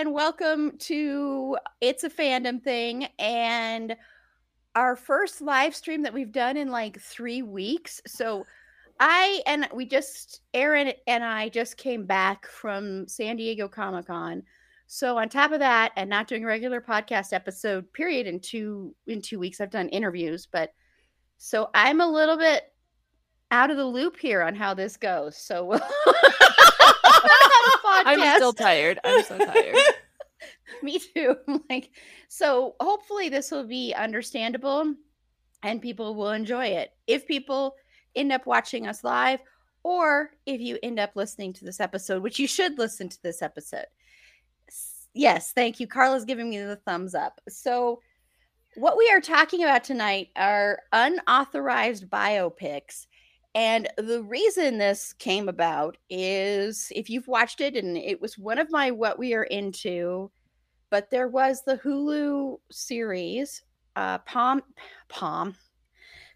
And welcome to It's a Fandom Thing and our first live stream that we've done in like 3 weeks. So I and we just Aaron and I just came back from San Diego Comic-Con. So on top of that and not doing a regular podcast episode period in 2 in 2 weeks I've done interviews, but so I'm a little bit out of the loop here on how this goes. So I'm still tired. I'm so tired. Me too. like, so hopefully this will be understandable and people will enjoy it. If people end up watching us live, or if you end up listening to this episode, which you should listen to this episode. Yes, thank you. Carla's giving me the thumbs up. So, what we are talking about tonight are unauthorized biopics and the reason this came about is if you've watched it, and it was one of my what we are into, but there was the Hulu series, uh, Pom, Pom,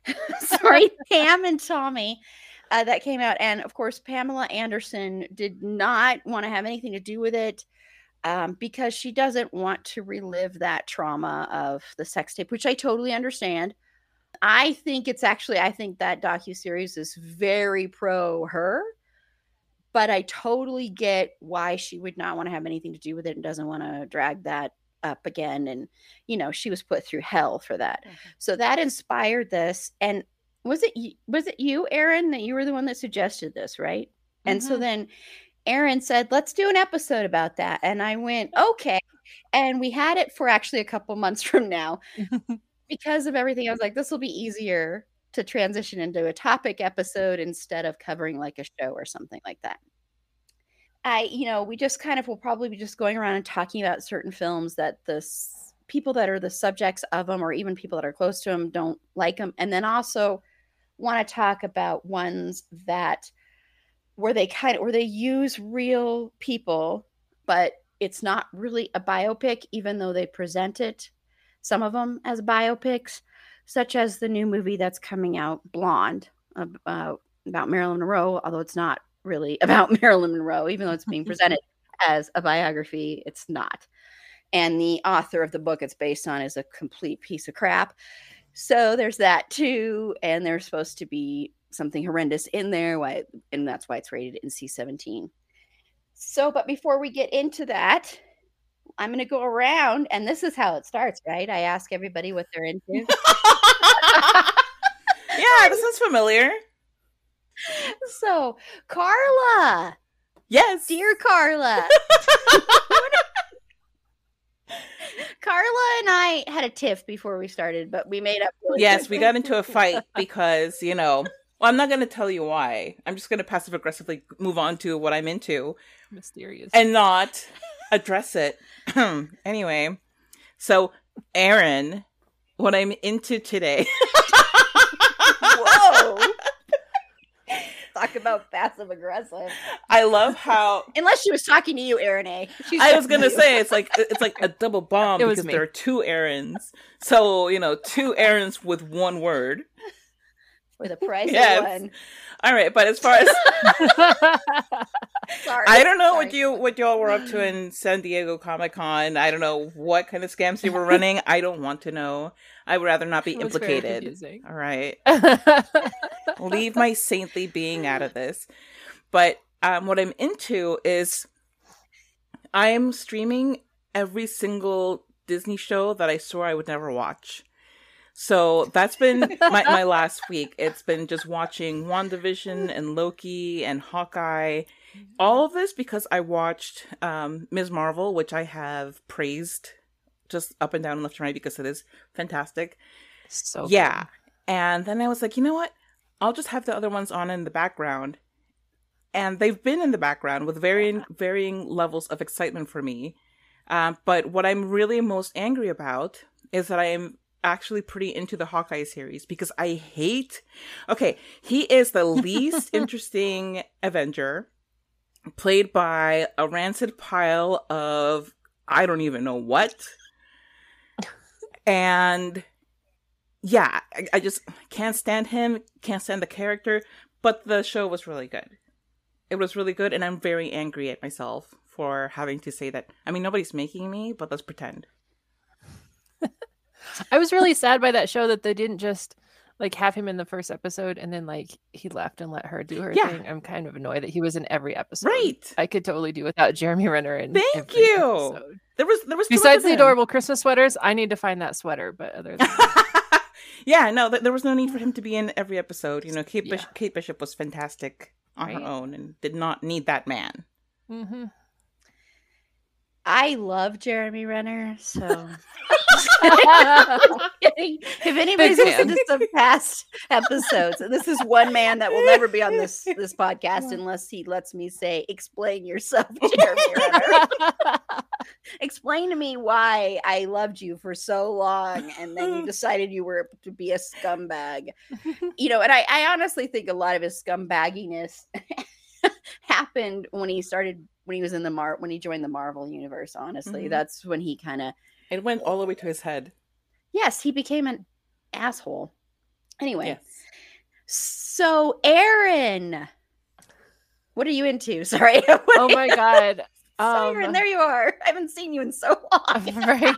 sorry, Pam and Tommy. Uh, that came out, and of course, Pamela Anderson did not want to have anything to do with it um, because she doesn't want to relive that trauma of the sex tape, which I totally understand. I think it's actually I think that docu series is very pro her, but I totally get why she would not want to have anything to do with it and doesn't want to drag that up again and you know she was put through hell for that. Mm-hmm. So that inspired this and was it was it you Erin that you were the one that suggested this, right? Mm-hmm. And so mm-hmm. then Erin said, "Let's do an episode about that." And I went, "Okay." And we had it for actually a couple months from now. because of everything, I was like, this will be easier to transition into a topic episode instead of covering like a show or something like that. I, you know, we just kind of will probably be just going around and talking about certain films that the s- people that are the subjects of them, or even people that are close to them, don't like them, and then also want to talk about ones that where they kind of where they use real people, but it's not really a biopic, even though they present it some of them as biopics, such as the new movie that's coming out, Blonde, uh, about Marilyn Monroe, although it's not really about Marilyn Monroe, even though it's being presented as a biography, it's not. And the author of the book it's based on is a complete piece of crap. So there's that too. And there's supposed to be something horrendous in there, why, and that's why it's rated NC-17. So, but before we get into that, I'm going to go around, and this is how it starts, right? I ask everybody what they're into. yeah, this is familiar. So, Carla. Yes. Dear Carla. Carla and I had a tiff before we started, but we made up. Really yes, we got into a fight because, you know, well, I'm not going to tell you why. I'm just going to passive aggressively move on to what I'm into. Mysterious. And not address it. anyway, so Aaron, what I'm into today. Whoa. Talk about passive aggressive. I love how unless she was talking to you, Aaron A. She's I was gonna say it's like it's like a double bomb it because there are two Erins. So, you know, two Erins with one word. With a price yes. of one. All right, but as far as Sorry. I don't know Sorry. what you what y'all were up to in San Diego Comic Con. I don't know what kind of scams you were running. I don't want to know. I would rather not be implicated. All right. Leave my saintly being out of this. But um, what I'm into is I'm streaming every single Disney show that I swore I would never watch. So that's been my, my last week. It's been just watching WandaVision and Loki and Hawkeye. All of this because I watched um, Ms. Marvel, which I have praised just up and down and left and right because it is fantastic. So yeah. Good. And then I was like, you know what? I'll just have the other ones on in the background. And they've been in the background with varying varying levels of excitement for me. Um, but what I'm really most angry about is that I am actually pretty into the Hawkeye series because I hate. Okay, he is the least interesting Avenger, played by a rancid pile of I don't even know what. And yeah, I, I just can't stand him, can't stand the character, but the show was really good. It was really good, and I'm very angry at myself for having to say that. I mean, nobody's making me, but let's pretend. I was really sad by that show that they didn't just like have him in the first episode and then like he left and let her do her yeah. thing. I'm kind of annoyed that he was in every episode. Right. I could totally do without Jeremy Renner in Thank you. Episode. There was there was besides the adorable Christmas sweaters, I need to find that sweater, but other than Yeah, no, th- there was no need for him to be in every episode. You know, Kate, yeah. Bishop, Kate Bishop was fantastic on right. her own and did not need that man. Mm-hmm. I love Jeremy Renner, so if anybody's listened to some past episodes, this is one man that will never be on this this podcast unless he lets me say, "Explain yourself, Jeremy Explain to me why I loved you for so long, and then you decided you were to be a scumbag. You know, and I, I honestly think a lot of his scumbagginess happened when he started when he was in the Mar when he joined the Marvel universe. Honestly, mm-hmm. that's when he kind of it went all the way to his head. Yes, he became an asshole. Anyway, yes. so Aaron, what are you into? Sorry. oh my god. so um, Aaron, there you are. I haven't seen you in so long. right.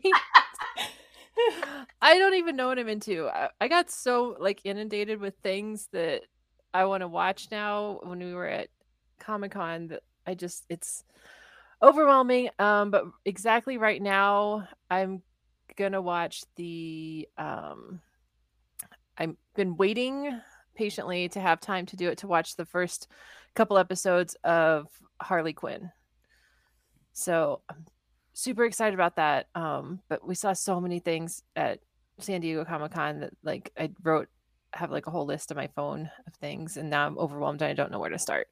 I don't even know what I'm into. I, I got so like inundated with things that I want to watch now when we were at Comic Con that I just it's overwhelming. Um, but exactly right now, I'm gonna watch the. Um, I've been waiting patiently to have time to do it to watch the first couple episodes of Harley Quinn. So I'm super excited about that. Um, but we saw so many things at San Diego Comic Con that like I wrote have like a whole list on my phone of things and now I'm overwhelmed and I don't know where to start.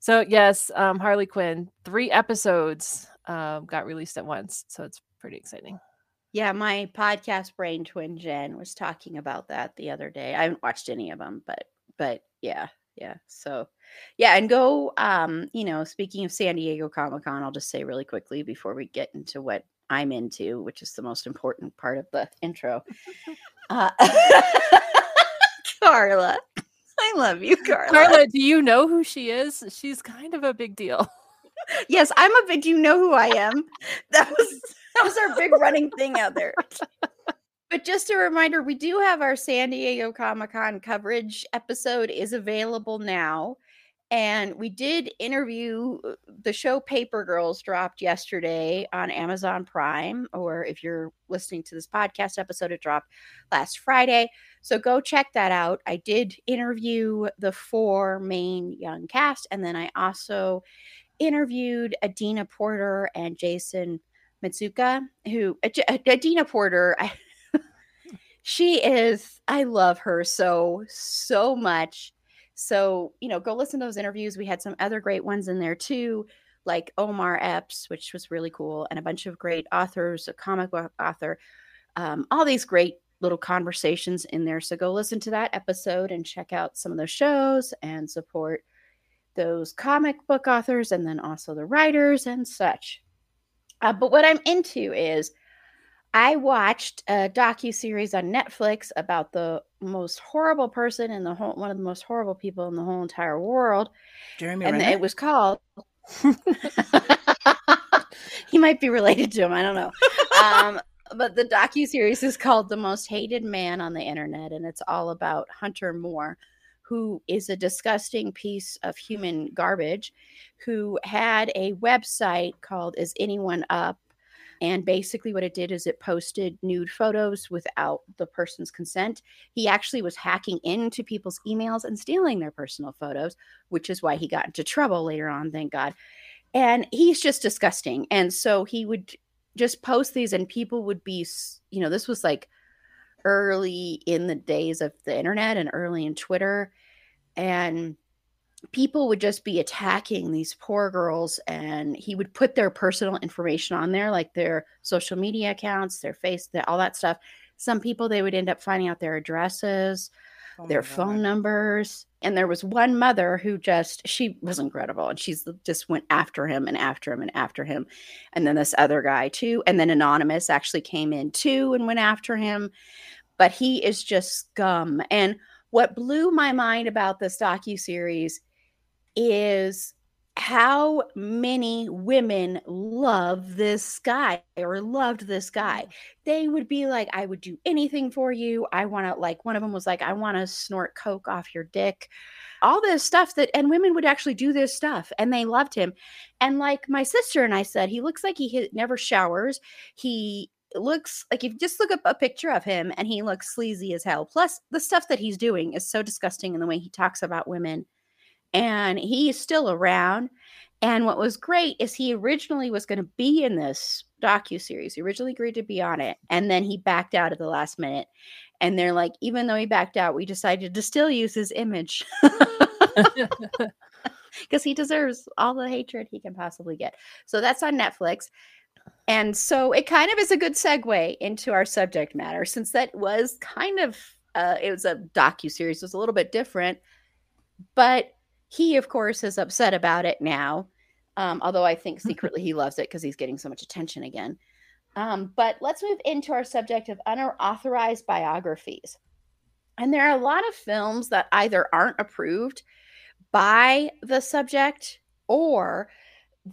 So yes, um, Harley Quinn, three episodes um, got released at once, so it's pretty exciting. Yeah, my podcast brain twin Jen was talking about that the other day. I haven't watched any of them, but but yeah, yeah. So yeah, and go. Um, you know, speaking of San Diego Comic Con, I'll just say really quickly before we get into what I'm into, which is the most important part of the intro. uh, Carla. I love you, Carla. Carla, do you know who she is? She's kind of a big deal. yes, I'm a big. Do you know who I am? That was that was our big running thing out there. But just a reminder, we do have our San Diego Comic Con coverage episode is available now. And we did interview uh, the show Paper Girls dropped yesterday on Amazon Prime, or if you're listening to this podcast episode, it dropped last Friday. So go check that out. I did interview the four main young cast, and then I also interviewed Adina Porter and Jason Mantzoukas, who Adina Porter, I, she is, I love her so, so much. So, you know, go listen to those interviews. We had some other great ones in there too, like Omar Epps, which was really cool, and a bunch of great authors, a comic book author, um, all these great little conversations in there. So go listen to that episode and check out some of those shows and support those comic book authors and then also the writers and such. Uh, but what I'm into is I watched a docu series on Netflix about the most horrible person in the whole one of the most horrible people in the whole entire world. Jeremy and Renner? it was called he might be related to him. I don't know. Um, but the docu series is called "The Most Hated Man on the Internet," and it's all about Hunter Moore, who is a disgusting piece of human garbage, who had a website called "Is Anyone Up." And basically, what it did is it posted nude photos without the person's consent. He actually was hacking into people's emails and stealing their personal photos, which is why he got into trouble later on, thank God. And he's just disgusting. And so he would just post these, and people would be, you know, this was like early in the days of the internet and early in Twitter. And people would just be attacking these poor girls and he would put their personal information on there like their social media accounts their face their, all that stuff. Some people they would end up finding out their addresses oh their phone numbers and there was one mother who just she was incredible and she's just went after him and after him and after him. And then this other guy too and then anonymous actually came in too and went after him. But he is just scum. And what blew my mind about this docu series is how many women love this guy or loved this guy. Mm. They would be like, I would do anything for you. I want to, like, one of them was like, I want to snort coke off your dick. All this stuff that, and women would actually do this stuff and they loved him. And like my sister and I said, he looks like he never showers. He looks like if you just look up a picture of him and he looks sleazy as hell. Plus, the stuff that he's doing is so disgusting in the way he talks about women and he's still around. And what was great is he originally was going to be in this docu series. He originally agreed to be on it, and then he backed out at the last minute. And they're like, even though he backed out, we decided to still use his image because he deserves all the hatred he can possibly get. So that's on Netflix. And so it kind of is a good segue into our subject matter, since that was kind of uh, it was a docu series, it was a little bit different, but he, of course, is upset about it now. Um, although I think secretly he loves it because he's getting so much attention again. Um, but let's move into our subject of unauthorized biographies. And there are a lot of films that either aren't approved by the subject or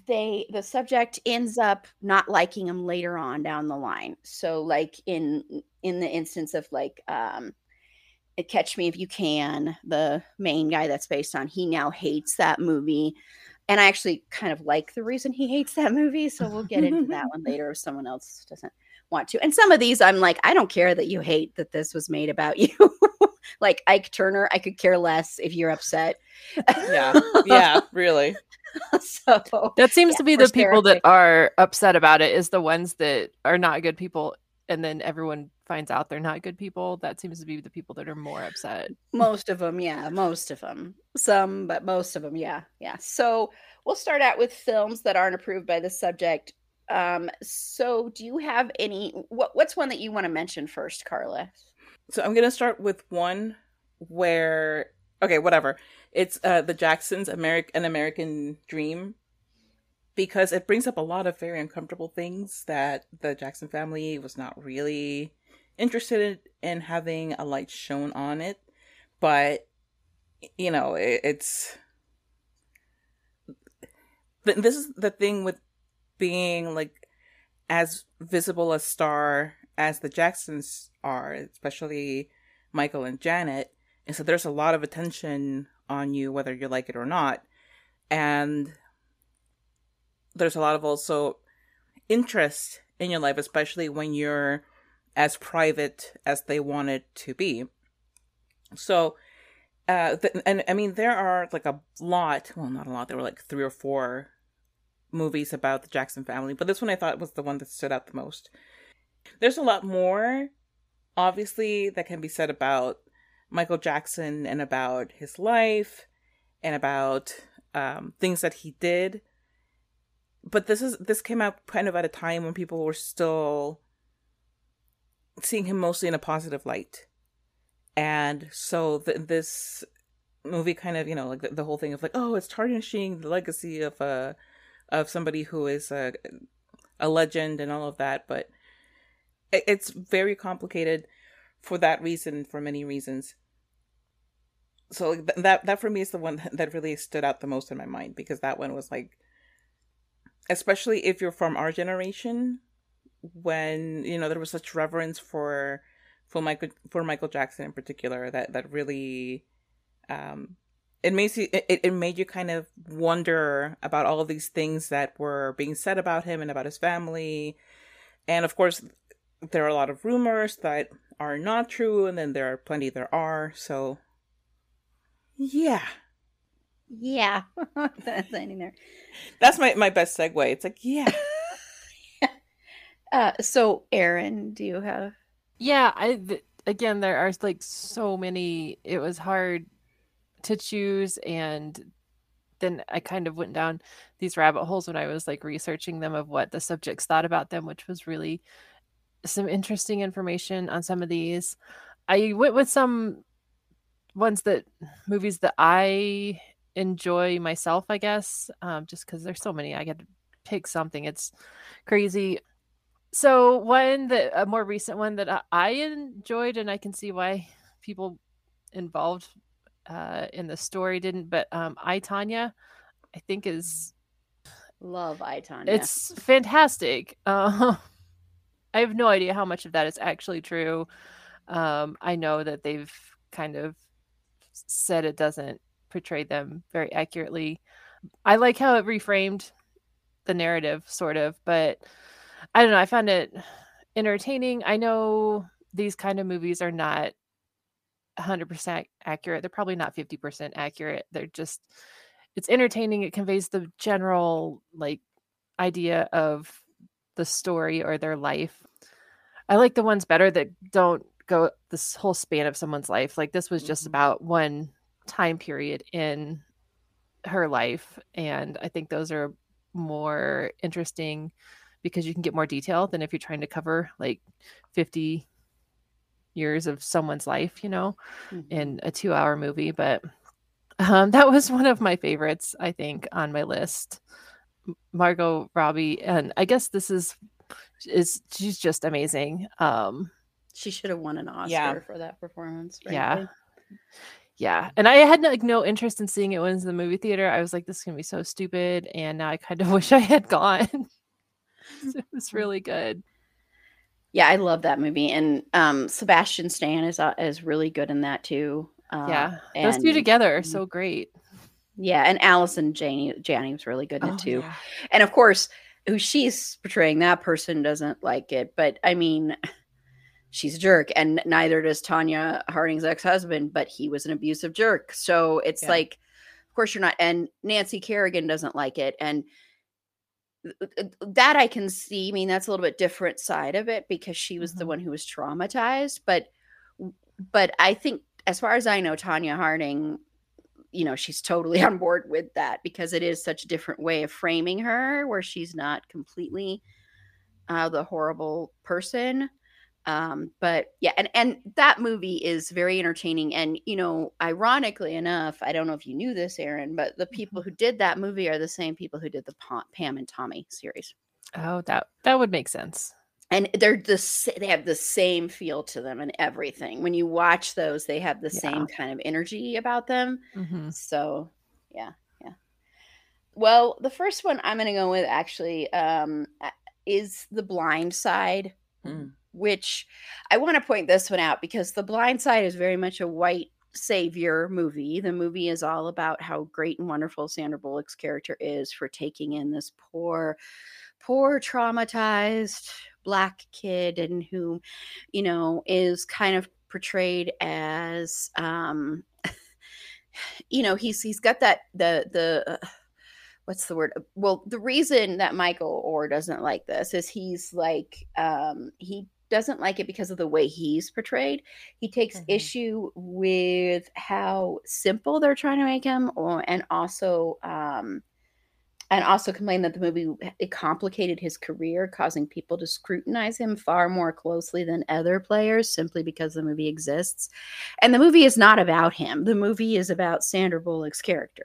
they the subject ends up not liking them later on down the line so like in in the instance of like um Uh, Catch Me If You Can, the main guy that's based on, he now hates that movie. And I actually kind of like the reason he hates that movie. So we'll get into that one later if someone else doesn't want to. And some of these, I'm like, I don't care that you hate that this was made about you. like Ike Turner, I could care less if you're upset. yeah. Yeah, really. so that seems yeah, to be the people that are upset about it is the ones that are not good people and then everyone finds out they're not good people, that seems to be the people that are more upset. Most of them, yeah, most of them. Some, but most of them, yeah, yeah. So we'll start out with films that aren't approved by the subject. Um, so do you have any? What What's one that you want to mention first, Carla? So I'm gonna start with one where okay, whatever. It's uh the Jacksons' American an American Dream because it brings up a lot of very uncomfortable things that the Jackson family was not really interested in having a light shown on it, but you know, it, it's this is the thing with being like as visible a star as the Jacksons are, especially Michael and Janet, and so there's a lot of attention on you whether you like it or not. And there's a lot of also interest in your life, especially when you're as private as they want it to be. So, uh, and I mean, there are like a lot, well, not a lot, there were like three or four movies about the Jackson family, but this one I thought was the one that stood out the most. There's a lot more, obviously, that can be said about Michael Jackson and about his life and about um, things that he did. But this is this came out kind of at a time when people were still seeing him mostly in a positive light. And so th- this movie kind of, you know, like the, the, whole thing of like, oh, it's tarnishing the legacy of uh, of somebody who is a a legend and all of that, but it, it's very complicated for that reason, for many reasons. So th- that that for me is the one that really stood out the most in my mind because that one was like, especially if you're from our generation, when you know there was such reverence for for Michael for Michael Jackson in particular that that really um it makes you it, it made you kind of wonder about all of these things that were being said about him and about his family and of course, there are a lot of rumors that are not true, and then there are plenty that are. So, yeah. Yeah. That's ending there. That's my, my best segue. It's like, yeah. uh, so, Aaron, do you have? Yeah, I th- again, there are like so many. It was hard to choose, and then I kind of went down these rabbit holes when I was like researching them of what the subjects thought about them, which was really some interesting information on some of these. I went with some ones that movies that I enjoy myself, I guess, um, just because there's so many. I get to pick something. It's crazy. So one that a more recent one that I enjoyed, and I can see why people involved uh, in the story didn't, but um, I Tonya, I think is love I Tonya. It's fantastic. Uh, I have no idea how much of that is actually true. Um, I know that they've kind of said it doesn't portray them very accurately. I like how it reframed the narrative, sort of, but I don't know. I found it entertaining. I know these kind of movies are not 100% accurate. They're probably not 50% accurate. They're just, it's entertaining. It conveys the general, like, idea of the story or their life. I like the ones better that don't go this whole span of someone's life. Like, this was just mm-hmm. about one time period in her life. And I think those are more interesting because you can get more detail than if you're trying to cover like 50 years of someone's life, you know, mm-hmm. in a two hour movie. But um, that was one of my favorites, I think, on my list. Margot Robbie, and I guess this is is she's just amazing. Um, she should have won an Oscar yeah. for that performance. Frankly. Yeah, yeah. And I had like no interest in seeing it when it was in the movie theater. I was like, this is gonna be so stupid, and now I kind of wish I had gone. it was really good yeah, I love that movie, and um, Sebastian Stan is uh, is really good in that too. Uh, yeah, those and, two together are so great. Yeah, and Allison Janney Janney was really good in oh, it too, yeah. and of course, who she's portraying that person doesn't like it, but I mean. She's a jerk, and neither does Tonya Harding's ex husband, but he was an abusive jerk. So it's yeah. like, of course, you're not. And Nancy Kerrigan doesn't like it. And that I can see. I mean, that's a little bit different side of it because she was mm-hmm. the one who was traumatized. But, but I think, as far as I know, Tonya Harding, you know, she's totally on board with that because it is such a different way of framing her, where she's not completely uh, the horrible person. Um, but yeah, and and that movie is very entertaining. And you know, ironically enough, I don't know if you knew this, Aaron, but the people mm-hmm. who did that movie are the same people who did the Pam and Tommy series. Oh, that that would make sense. And they're the they have the same feel to them and everything. When you watch those, they have the yeah. same kind of energy about them. Mm-hmm. So, yeah, yeah. Well, the first one I'm going to go with actually um, is the Blind Side. Mm which I want to point this one out because The Blind Side is very much a white savior movie. The movie is all about how great and wonderful Sandra Bullock's character is for taking in this poor, poor, traumatized black kid and who, you know, is kind of portrayed as um you know he's he's got that the the uh, what's the word well the reason that michael oher doesn't like this is he's like um he doesn't like it because of the way he's portrayed. He takes mm-hmm. issue with how simple they're trying to make him, or, and also um, and also complained that the movie it complicated his career, causing people to scrutinize him far more closely than other players simply because the movie exists. And the movie is not about him. The movie is about Sandra Bullock's character.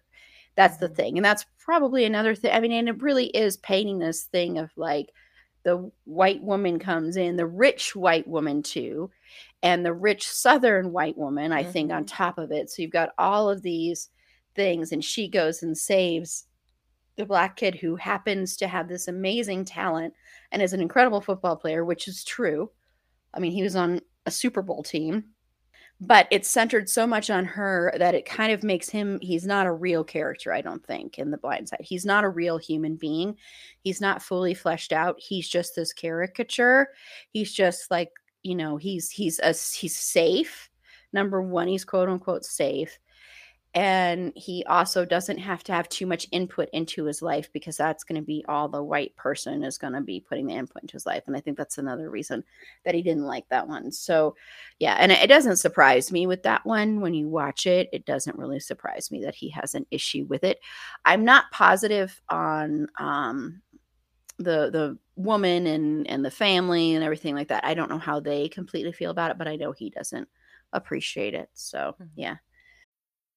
That's the mm-hmm. thing, and that's probably another thing. I mean, and it really is painting this thing of like the white woman comes in, the rich white woman too, and the rich southern white woman, I mm-hmm. think, on mm-hmm. top of it. So you've got all of these things, and she goes and saves the black kid who happens to have this amazing talent and is an incredible football player, which is true. I mean, he was on a Super Bowl team, but it's centered so much on her that it kind of makes him he's not a real character i don't think in the blind side. He's not a real human being. He's not fully fleshed out. He's just this caricature. He's just like you know he's he's a he's safe. Number one he's quote unquote safe and he also doesn't have to have too much input into his life because that's going to be all the white person is going to be putting the input into his life. And i think that's another reason that he didn't like that one. So yeah and it doesn't surprise me with that one. When you watch it it doesn't really surprise me that he has an issue with it. I'm not positive on um the the woman and and the family and everything like that. I don't know how they completely feel about it but i know he doesn't appreciate it. So mm-hmm. yeah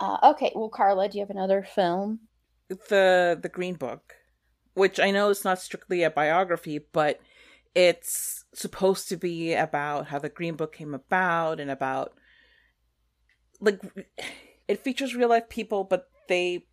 Uh, okay, well, Carla, do you have another film? The the Green Book, which I know is not strictly a biography, but it's supposed to be about how the Green Book came about and about like it features real life people, but they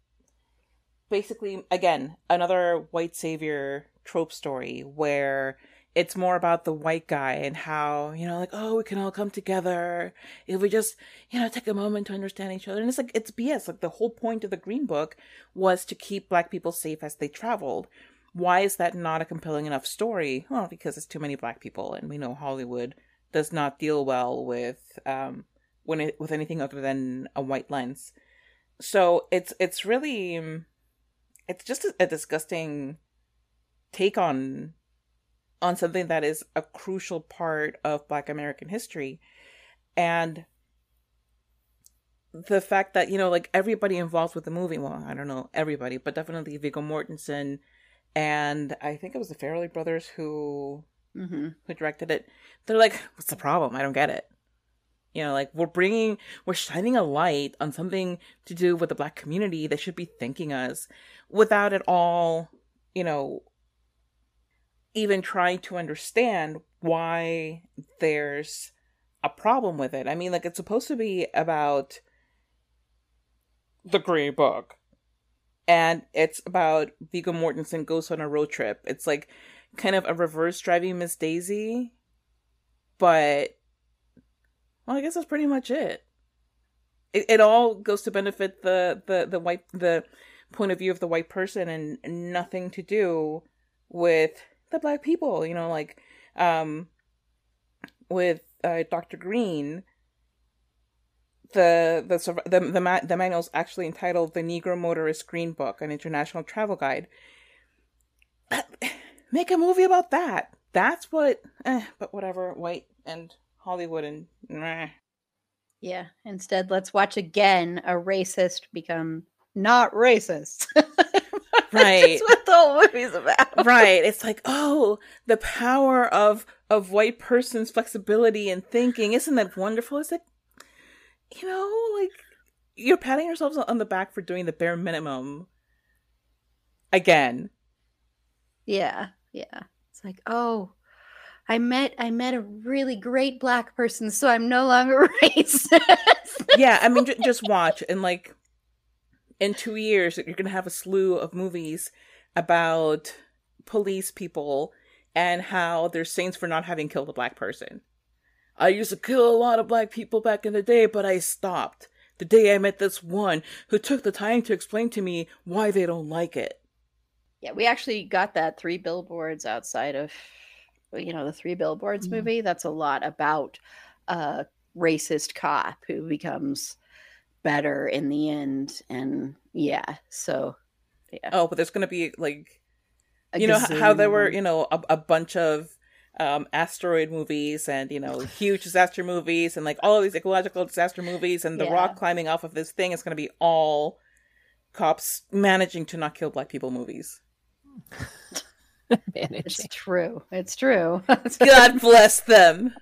basically again another white savior trope story where it's more about the white guy and how you know like oh we can all come together if we just you know take a moment to understand each other. And it's like it's bs like the whole point of the green book was to keep black people safe as they traveled. Why is that not a compelling enough story? Well because it's too many black people and we know hollywood does not deal well with um when it with anything other than a white lens. So it's it's really it's just a, a disgusting take on on something that is a crucial part of Black American history. And the fact that, you know, like everybody involved with the movie, well, I don't know everybody, but definitely Viggo Mortensen and I think it was the Farrelly brothers who mm-hmm. who directed it. They're like, what's the problem? I don't get it. You know, like we're bringing, we're shining a light on something to do with the black community. They should be thanking us without at all, you know, even trying to understand why there's a problem with it. I mean, like, it's supposed to be about the Green Book. And it's about Viggo Mortensen goes on a road trip. It's like kind of a reverse driving Miss Daisy. But, well, I guess that's pretty much it. It, it all goes to benefit the, the, the white, the point of view of the white person and nothing to do with black people, you know, like um with uh, Dr. Green the the the the, the manual is actually entitled "The Negro Motorist Green Book: An International Travel Guide." Make a movie about that. That's what. Eh, but whatever. White and Hollywood and. Meh. Yeah. Instead, let's watch again a racist become not racist. right. That's what the whole movie's about. Right. It's like oh the power of of white person's flexibility and thinking. Isn't that wonderful? It's like you know like you're patting yourselves on the back for doing the bare minimum again. Yeah. Yeah. It's like oh I met I met a really great black person, so I'm no longer racist. yeah, I mean, j- just watch and like in two years you're going to have a slew of movies about police people and how they're saints for not having killed a black person. I used to kill a lot of black people back in the day, but I stopped. The day I met this one who took the time to explain to me why they don't like it. Yeah, we actually got that three billboards outside of, you know, the three billboards mm-hmm. movie. That's a lot about a racist cop who becomes better in the end and yeah so yeah. Oh but there's gonna be like a you know how there were you know a, a bunch of um, asteroid movies and you know huge disaster movies and like all of these ecological disaster movies and the yeah. rock climbing off of this thing is going to be all cops managing to not kill black people movies. Managing. it's true. It's true. God bless them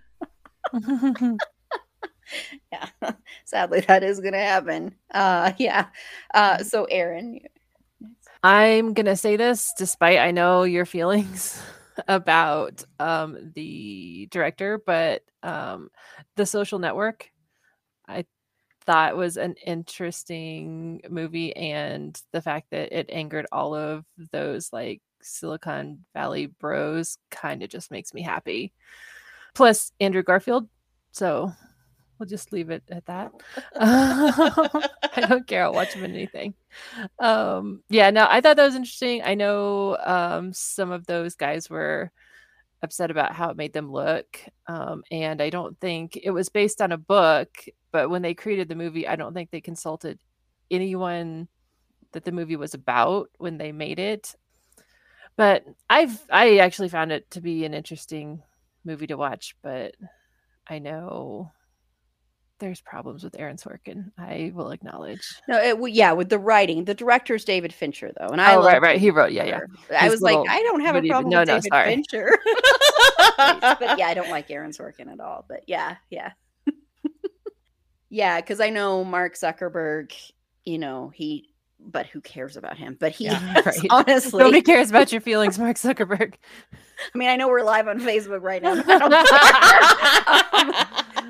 yeah. Sadly, that is going to happen. Uh, yeah. Uh, mm-hmm. so, Aaron. I'm going to say this despite I know your feelings about um, the director, but um, The Social Network, I thought was an interesting movie. And the fact that it angered all of those like Silicon Valley bros kind of just makes me happy. Plus, Andrew Garfield. So we'll just leave it at that. I don't care. I'll watch him in anything. Um, yeah, no, I thought that was interesting. I know um, some of those guys were upset about how it made them look. Um, and I don't think it was based on a book, but when they created the movie, I don't think they consulted anyone that the movie was about when they made it. But I've I actually found it to be an interesting movie to watch, but I know there's problems with Aaron Sorkin. I will acknowledge. No, it, yeah, with the writing, the director is David Fincher, though, and I oh right, right, he wrote, yeah, yeah. I was like, I don't have a problem no, with no, David sorry. Fincher, but yeah, I don't like Aaron Sorkin at all. But yeah, yeah, yeah, because I know Mark Zuckerberg. You know, he but who cares about him? But he yeah, right. honestly nobody cares about your feelings, Mark Zuckerberg. I mean, I know we're live on Facebook right now.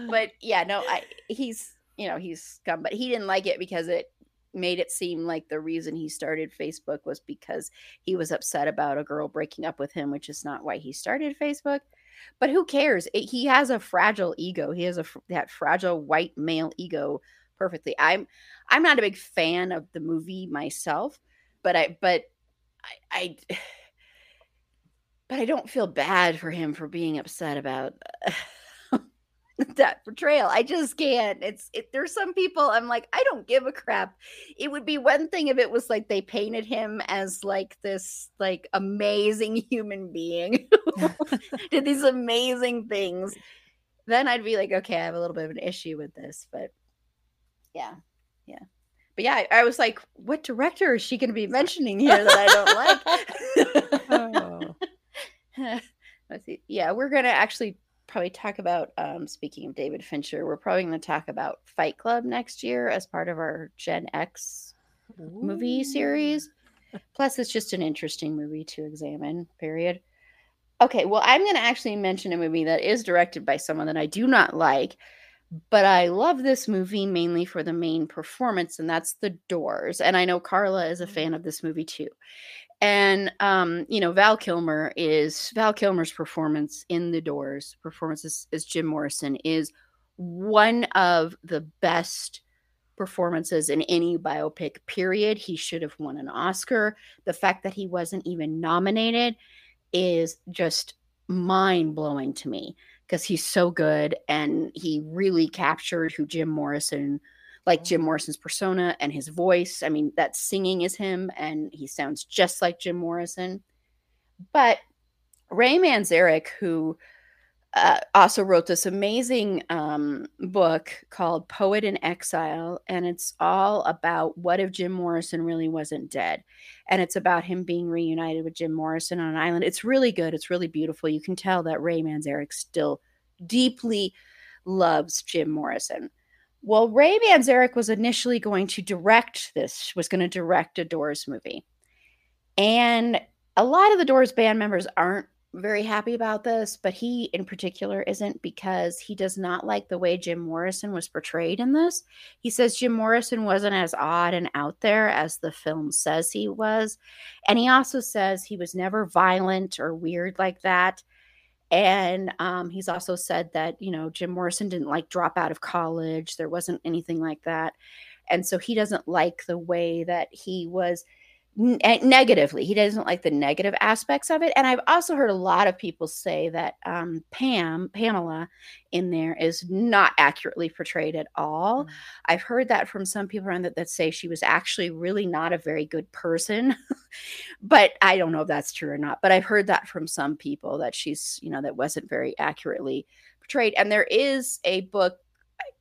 But yeah, no, I, he's you know he's scum, but he didn't like it because it made it seem like the reason he started Facebook was because he was upset about a girl breaking up with him, which is not why he started Facebook. But who cares? It, he has a fragile ego. He has a that fragile white male ego perfectly. I'm I'm not a big fan of the movie myself, but I but I, I but I don't feel bad for him for being upset about that portrayal. I just can't. It's it, there's some people I'm like I don't give a crap. It would be one thing if it was like they painted him as like this like amazing human being did these amazing things. Then I'd be like, okay, I have a little bit of an issue with this, but yeah, yeah. But yeah, I, I was like, what director is she going to be mentioning here that I don't like? oh. Let's see. Yeah, we're going to actually probably talk about. Um, speaking of David Fincher, we're probably going to talk about Fight Club next year as part of our Gen X Ooh. movie series. Plus, it's just an interesting movie to examine. Period. Okay, well, I'm going to actually mention a movie that is directed by someone that I do not like, but I love this movie mainly for the main performance, and that's The Doors. And I know Carla is a fan mm-hmm. of this movie too. And um, you know, Val Kilmer is Val Kilmer's performance in The Doors, performance as, as Jim Morrison, is one of the best performances in any biopic period. He should have won an oscar. The fact that he wasn't even nominated is just mind blowing to me because he's so good and he really captured who Jim Morrison, like Jim mm. Morrison's persona and his voice. I mean, that singing is him and he sounds just like Jim Morrison. But Ray Manzarek, who uh, also wrote this amazing um, book called Poet in Exile, and it's all about what if Jim Morrison really wasn't dead, and it's about him being reunited with Jim Morrison on an island. It's really good. It's really beautiful. You can tell that Ray Manzarek still deeply loves Jim Morrison. Well, Ray Manzarek was initially going to direct this, was going to direct a Doors movie, and a lot of the Doors band members aren't very happy about this, but he in particular isn't because he does not like the way Jim Morrison was portrayed in this. He says Jim Morrison wasn't as odd and out there as the film says he was. And he also says he was never violent or weird like that. And um, he's also said that, you know, Jim Morrison didn't like drop out of college. There wasn't anything like that. And so he doesn't like the way that he was negatively. He doesn't like the negative aspects of it. And I've also heard a lot of people say that um, Pam, Pamela, in there is not accurately portrayed at all. Mm-hmm. I've heard that from some people around that that say she was actually really not a very good person. but I don't know if that's true or not. But I've heard that from some people that she's, you know, that wasn't very accurately portrayed. And there is a book.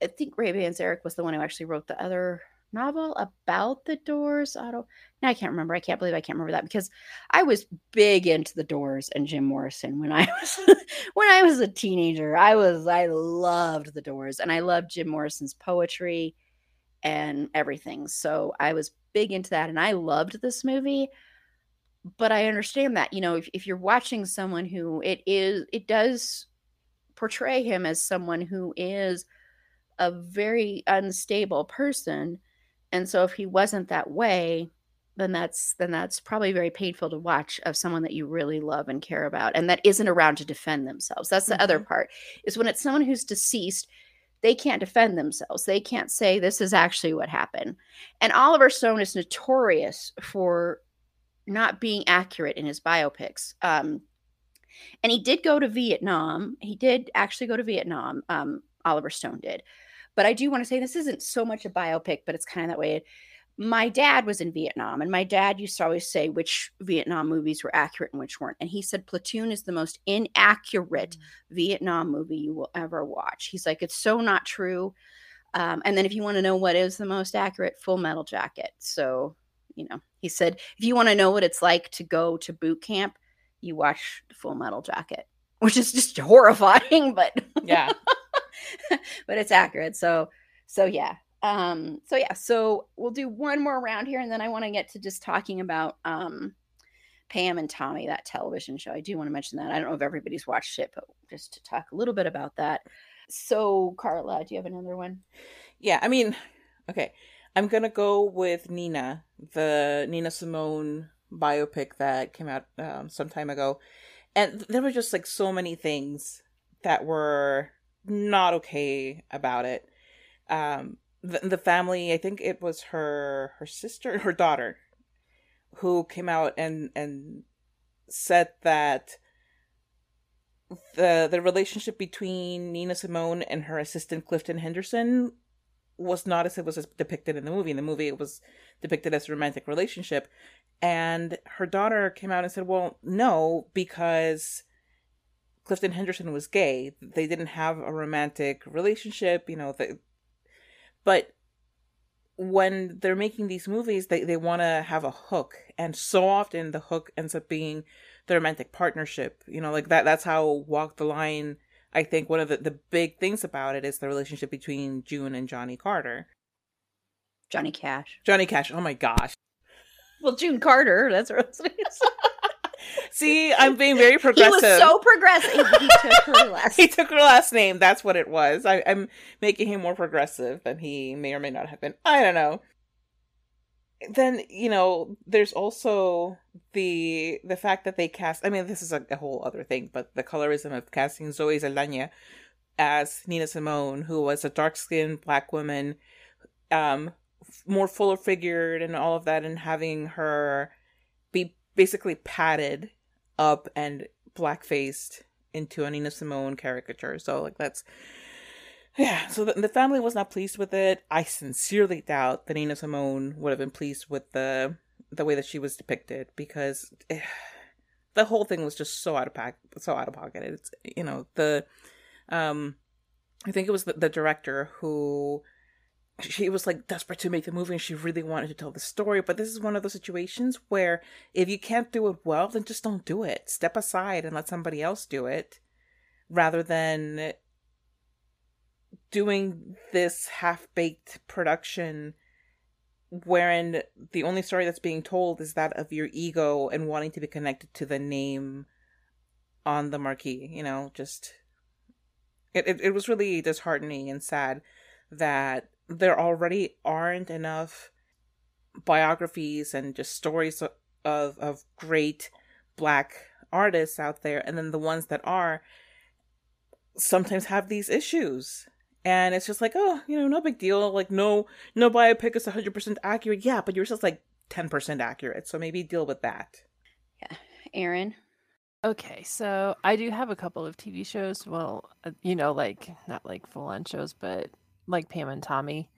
I think Ray Manzarek was the one who actually wrote the other novel about the Doors. Auto. Now I can't remember. I can't believe I can't remember that because I was big into the Doors and Jim Morrison when I was when I was a teenager. I was I loved the Doors and I loved Jim Morrison's poetry and everything. So I was big into that and I loved this movie. But I understand that, you know, if, if you're watching someone who it is, it does portray him as someone who is a very unstable person. And so if he wasn't that way, then that's then that's probably very painful to watch of someone that you really love and care about and that isn't around to defend themselves. That's the mm-hmm. other part. Is when it's someone who's deceased they can't defend themselves. They can't say this is actually what happened. And Oliver Stone is notorious for not being accurate in his biopics. Um, and he did go to Vietnam. He did actually go to Vietnam. Um, Oliver Stone did. But I do want to say this isn't so much a biopic, but it's kind of that way my dad was in Vietnam, and my dad used to always say which Vietnam movies were accurate and which weren't. And he said Platoon is the most inaccurate mm-hmm. Vietnam movie you will ever watch. He's like, it's so not true. Um, and then if you want to know what is the most accurate, Full Metal Jacket. So, you know, he said, if you want to know what it's like to go to boot camp, you watch Full Metal Jacket, which is just horrifying, but yeah, but it's accurate. So, so yeah, um, so yeah, so we'll do one more round here, and then I want to get to just talking about um, Pam and Tommy, that television show. I do want to mention that. I don't know if everybody's watched it, but just to talk a little bit about that. So, Carla, do you have another one? Yeah, I mean, okay, I'm gonna go with Nina, the Nina Simone biopic that came out um, some time ago, and there were just like so many things that were not okay about it. Um, the, the family i think it was her her sister her daughter who came out and and said that the the relationship between Nina Simone and her assistant Clifton Henderson was not as it was depicted in the movie. In the movie, it was depicted as a romantic relationship, and her daughter came out and said, "Well, no, because Clifton Henderson was gay. They didn't have a romantic relationship. You know, the, but when they're making these movies, they, they want to have a hook. And so often the hook ends up being the romantic partnership. You know, like that, that's how Walk the Line, I think one of the, the big things about it is the relationship between June and Johnny Carter. Johnny Cash. Johnny Cash. Oh my gosh. Well, June Carter. That's what See, I'm being very progressive. He was so progressive. He, took her last. he took her last name. That's what it was. I, I'm making him more progressive than he may or may not have been. I don't know. Then you know, there's also the the fact that they cast. I mean, this is a, a whole other thing, but the colorism of casting Zoe Saldana as Nina Simone, who was a dark skinned black woman, um, more fuller figured and all of that, and having her be basically padded up and black faced into a Nina Simone caricature. So like that's yeah. So the, the, family was not pleased with it. I sincerely doubt that Nina Simone would have been pleased with the the way that she was depicted because eh, the whole thing was just so out of pack, so out of pocket. It's you know the um I think it was the, the director who she was like desperate to make the movie and she really wanted to tell the story. But this is one of those situations where if you can't do it well then just don't do it. Step aside and let somebody else do it rather than doing this half-baked production wherein the only story that's being told is that of your ego and wanting to be connected to the name on the marquee you know just it, it, it was really disheartening and sad that there already aren't enough biographies and just stories of of great black artists out there. And then the ones that are sometimes have these issues. And it's just like oh you know no big deal. Like no no biopic is 100% accurate. Yeah but you're just like 10% accurate. So maybe deal with that. Yeah. Aaron? Okay. So i do have a couple of tv shows. Well uh, you know like not like full on shows but like Pam and Tommy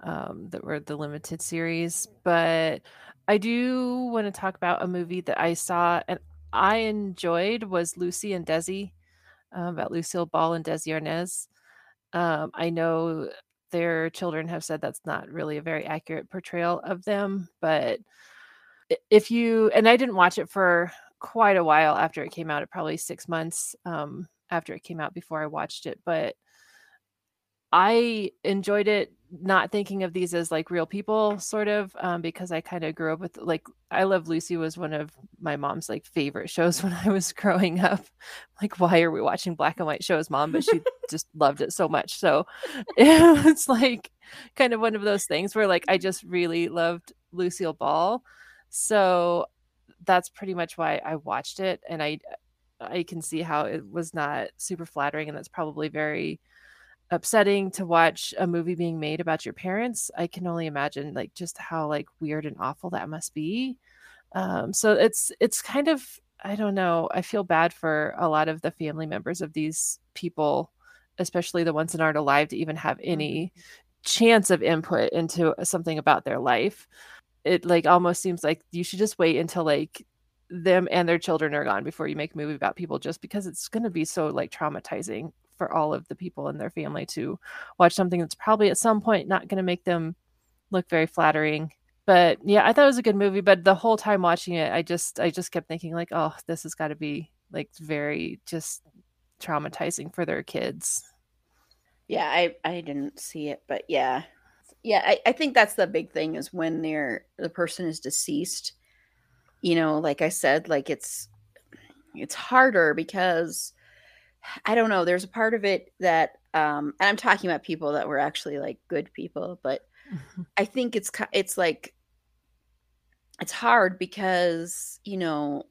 um, that were the limited series. But I do want to talk about a movie that I saw and I enjoyed was Lucy and Desi uh, about Lucille Ball and Desi Arnaz. Um, I know their children have said that's not really a very accurate portrayal of them. But if you and I didn't watch it for quite a while after it came out, it probably six months um, after it came out before I watched it, but I enjoyed it not thinking of these as like real people sort of um, because i kind of grew up with like i love lucy was one of my mom's like favorite shows when i was growing up. Like why are we watching black and white shows mom? But she just loved it so much. So it's like kind of one of those things where like i just really loved lucille ball. So that's pretty much why i watched it and i i can see how it was not super flattering and that's probably very upsetting to watch a movie being made about your parents i can only imagine like just how like weird and awful that must be. Um so it's it's kind of i don't know i feel bad for a lot of the family members of these people especially the ones that aren't alive to even have any mm-hmm. chance of input into something about their life. It like almost seems like you should just wait until like them and their children are gone before you make a movie about people just because it's going to be so like traumatizing for all of the people in their family to watch something that's probably at some point not going to make them look very flattering. But yeah i thought it was a good movie but the whole time watching it i just i just kept thinking like oh this has got to be like very just traumatizing for their kids. Yeah i i didn't see it but yeah. Yeah i, I think that's the big thing is when they're the person is deceased you know like i said like it's it's harder because I don't know. There's a part of it that, um, and I'm talking about people that were actually like good people, but mm-hmm. I think it's it's like it's hard because you know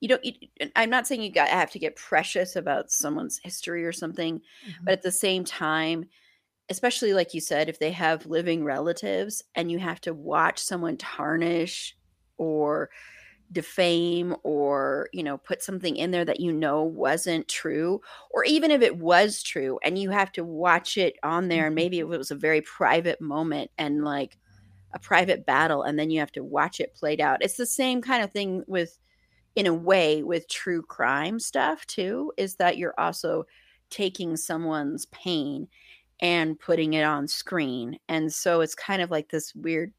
you don't. You, I'm not saying you got have to get precious about someone's history or something, mm-hmm. but at the same time, especially like you said, if they have living relatives and you have to watch someone tarnish or defame or you know put something in there that you know wasn't true or even if it was true and you have to watch it on there and maybe mm-hmm. it was a very private moment and like a private battle and then you have to watch it played out it's the same kind of thing with in a way with true crime stuff too is that you're also taking someone's pain and putting it on screen and so it's kind of like this weird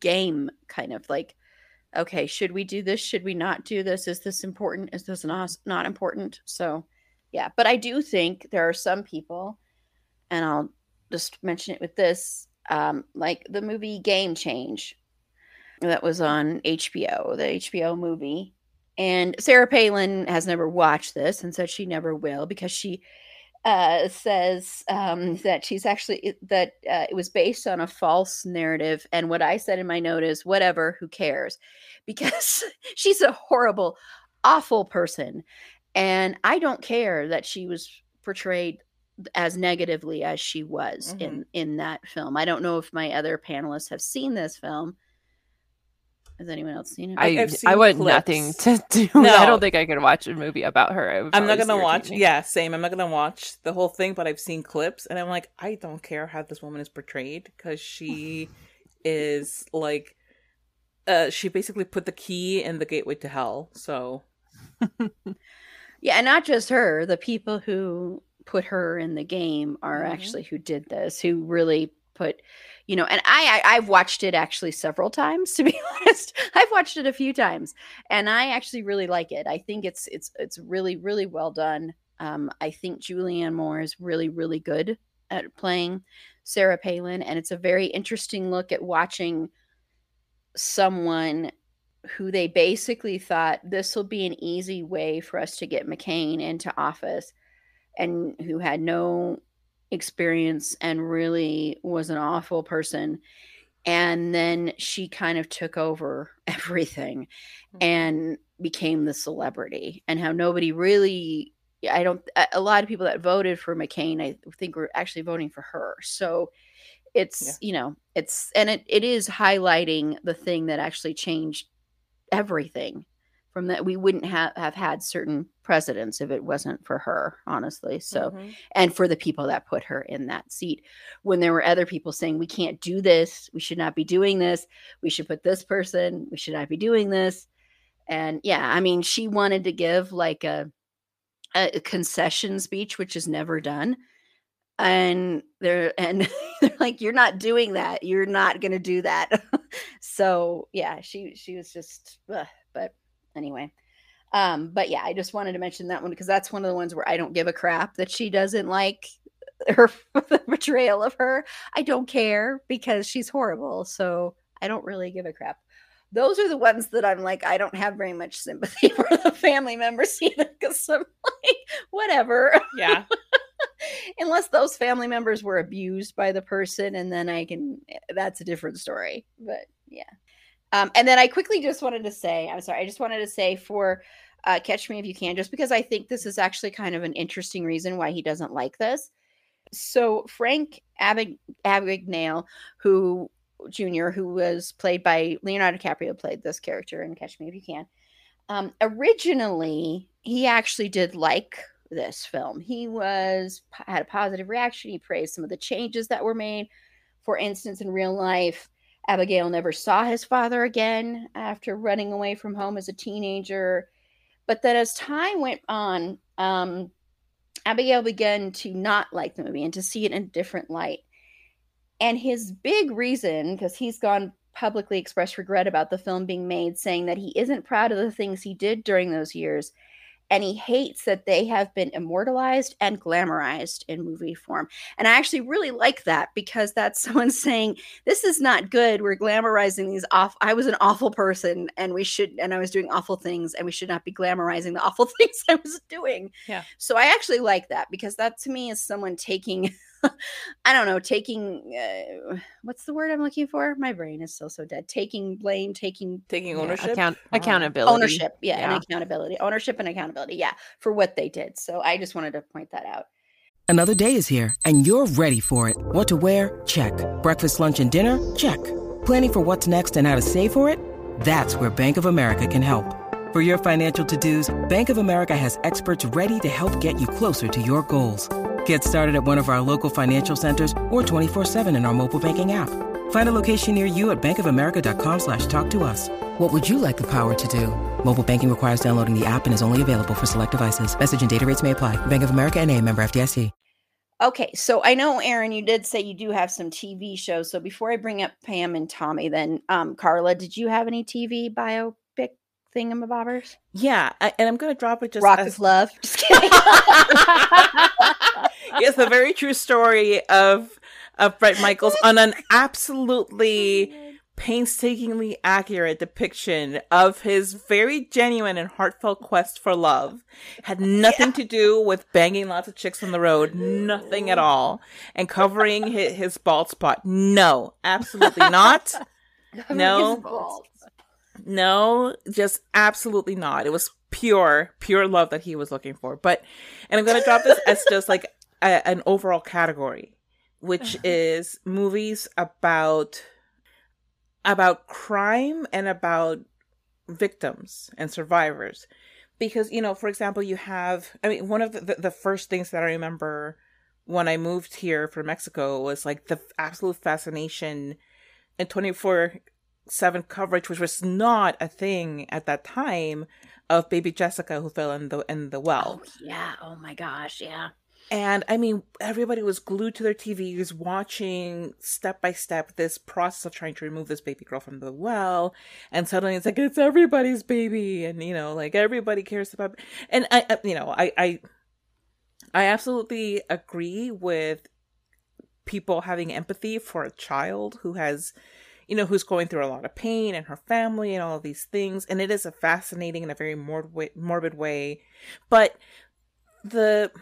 game kind of like okay, should we do this? Should we not do this? Is this important? Is this not, not important? So, yeah, but I do think there are some people, and I'll just mention it with this, um, like the movie Game Change that was on HBO, the HBO movie. And Sarah Palin has never watched this and said she never will because she uh, says um, that she's actually that uh, it was based on a false narrative. And what I said in my note is, whatever, who cares? Because she's a horrible, awful person, and I don't care that she was portrayed as negatively as she was mm-hmm. in in that film. I don't know if my other panelists have seen this film. Has anyone else seen it? I I want clips. nothing to do. No. I don't think I can watch a movie about her. I'm not gonna watch. Me. Yeah, same. I'm not gonna watch the whole thing, but I've seen clips, and I'm like, I don't care how this woman is portrayed because she is like, uh, she basically put the key in the gateway to hell. So, yeah, and not just her. The people who put her in the game are mm-hmm. actually who did this, who really put you know and I, I have watched it actually several times to be honest. I've watched it a few times and i actually really like it. I think it's it's it's really really well done. Um, i think julianne moore is really really good at playing sarah palin and it's a very interesting look at watching someone who they basically thought this will be an easy way for us to get mccain into office and who had no experience and really was an awful person and then she kind of took over everything mm-hmm. and became the celebrity and how nobody really i don't a lot of people that voted for mccain i think were actually voting for her so it's yeah. you know it's and it, it is highlighting the thing that actually changed everything from that we wouldn't have, have had certain presidents if it wasn't for her honestly so mm-hmm. and for the people that put her in that seat when there were other people saying we can't do this we should not be doing this we should put this person we should not be doing this and yeah i mean she wanted to give like a, a concession speech which is never done and they're and they're like you're not doing that you're not going to do that so yeah she she was just ugh, but anyway. Um but yeah i just wanted to mention that one because that's one of the ones where i don't give a crap that she doesn't like her the betrayal of her. I don't care because she's horrible so i don't really give a crap. Those are the ones that i'm like i don't have very much sympathy for the family members either because i'm like whatever. Yeah. Unless those family members were abused by the person and then i can that's a different story but yeah um, and then i quickly just wanted to say i'm sorry i just wanted to say for uh, catch me if you can just because i think this is actually kind of an interesting reason why he doesn't like this so frank Abig- abagnale who junior who was played by leonardo DiCaprio played this character in catch me if you can um, originally he actually did like this film. He was had a positive reaction. He praised some of the changes that were made. For instance, in real life, Abagnale never saw his father again after running away from home as a teenager. But then, as time went on, um, Abagnale began to not like the movie and to see it in a different light. And his big reason, because he's gone publicly expressed regret about the film being made, saying that he isn't proud of the things he did during those years and he hates that they have been immortalized and glamorized in movie form. And I actually really like that because that's someone saying this is not good. We're glamorizing these off. I was an awful person, and we should, and I was doing awful things, and we should not be glamorizing the awful things I was doing. Yeah. So I actually like that because that to me is someone taking. I don't know, taking uh, what's the word I'm looking for? My brain is still so dead. Taking blame, taking taking ownership, yeah, account- accountability, ownership, yeah, yeah, and accountability, ownership and accountability, yeah, for what they did. So I just wanted to point that out. Another day is here, and you're ready for it. What to wear? Check. Breakfast, lunch, and dinner? Check. Planning for what's next and how to save for it? That's where Bank of America can help. For your financial to-dos, Bank of America has experts ready to help get you closer to your goals. Get started at one of our local financial centers or 24-7 in our mobile banking app. Find a location near you at bankofamerica.com slash talk to us. What would you like the power to do? Mobile banking requires downloading the app and is only available for select devices. Message and data rates may apply. Bank of America and a member FDIC. Okay, so I know, Aaron, you did say you do have some TV shows. So before I bring up Pam and Tommy, then um, Carla, did you have any TV biopic thingamabobbers? Yeah, I, and I'm going to drop it just Rock as... Love. Just kidding. yes, a very true story of of Bret Michaels on an absolutely painstakingly accurate depiction of his very genuine and heartfelt quest for love. Had nothing yeah. to do with banging lots of chicks on the road, nothing at all. And covering his, his bald spot. No, absolutely not. no. No, just absolutely not. It was pure, pure love that he was looking for. But, and I'm going to drop this as just like a, an overall category, which uh-huh. is movies about about crime and about victims and survivors because you know for example you have i mean one of the, the first things that i remember when i moved here from mexico was like the absolute fascination and 24 7 coverage which was not a thing at that time of baby jessica who fell in the in the well oh, yeah oh my gosh yeah and I mean, everybody was glued to their TVs watching step by step this process of trying to remove this baby girl from the well. And suddenly it's like, it's everybody's baby. And, you know, like everybody cares about, and I, you know, I, I, I absolutely agree with people having empathy for a child who has, you know, who's going through a lot of pain and her family and all of these things. And it is a fascinating and a very morbid, morbid way. But the,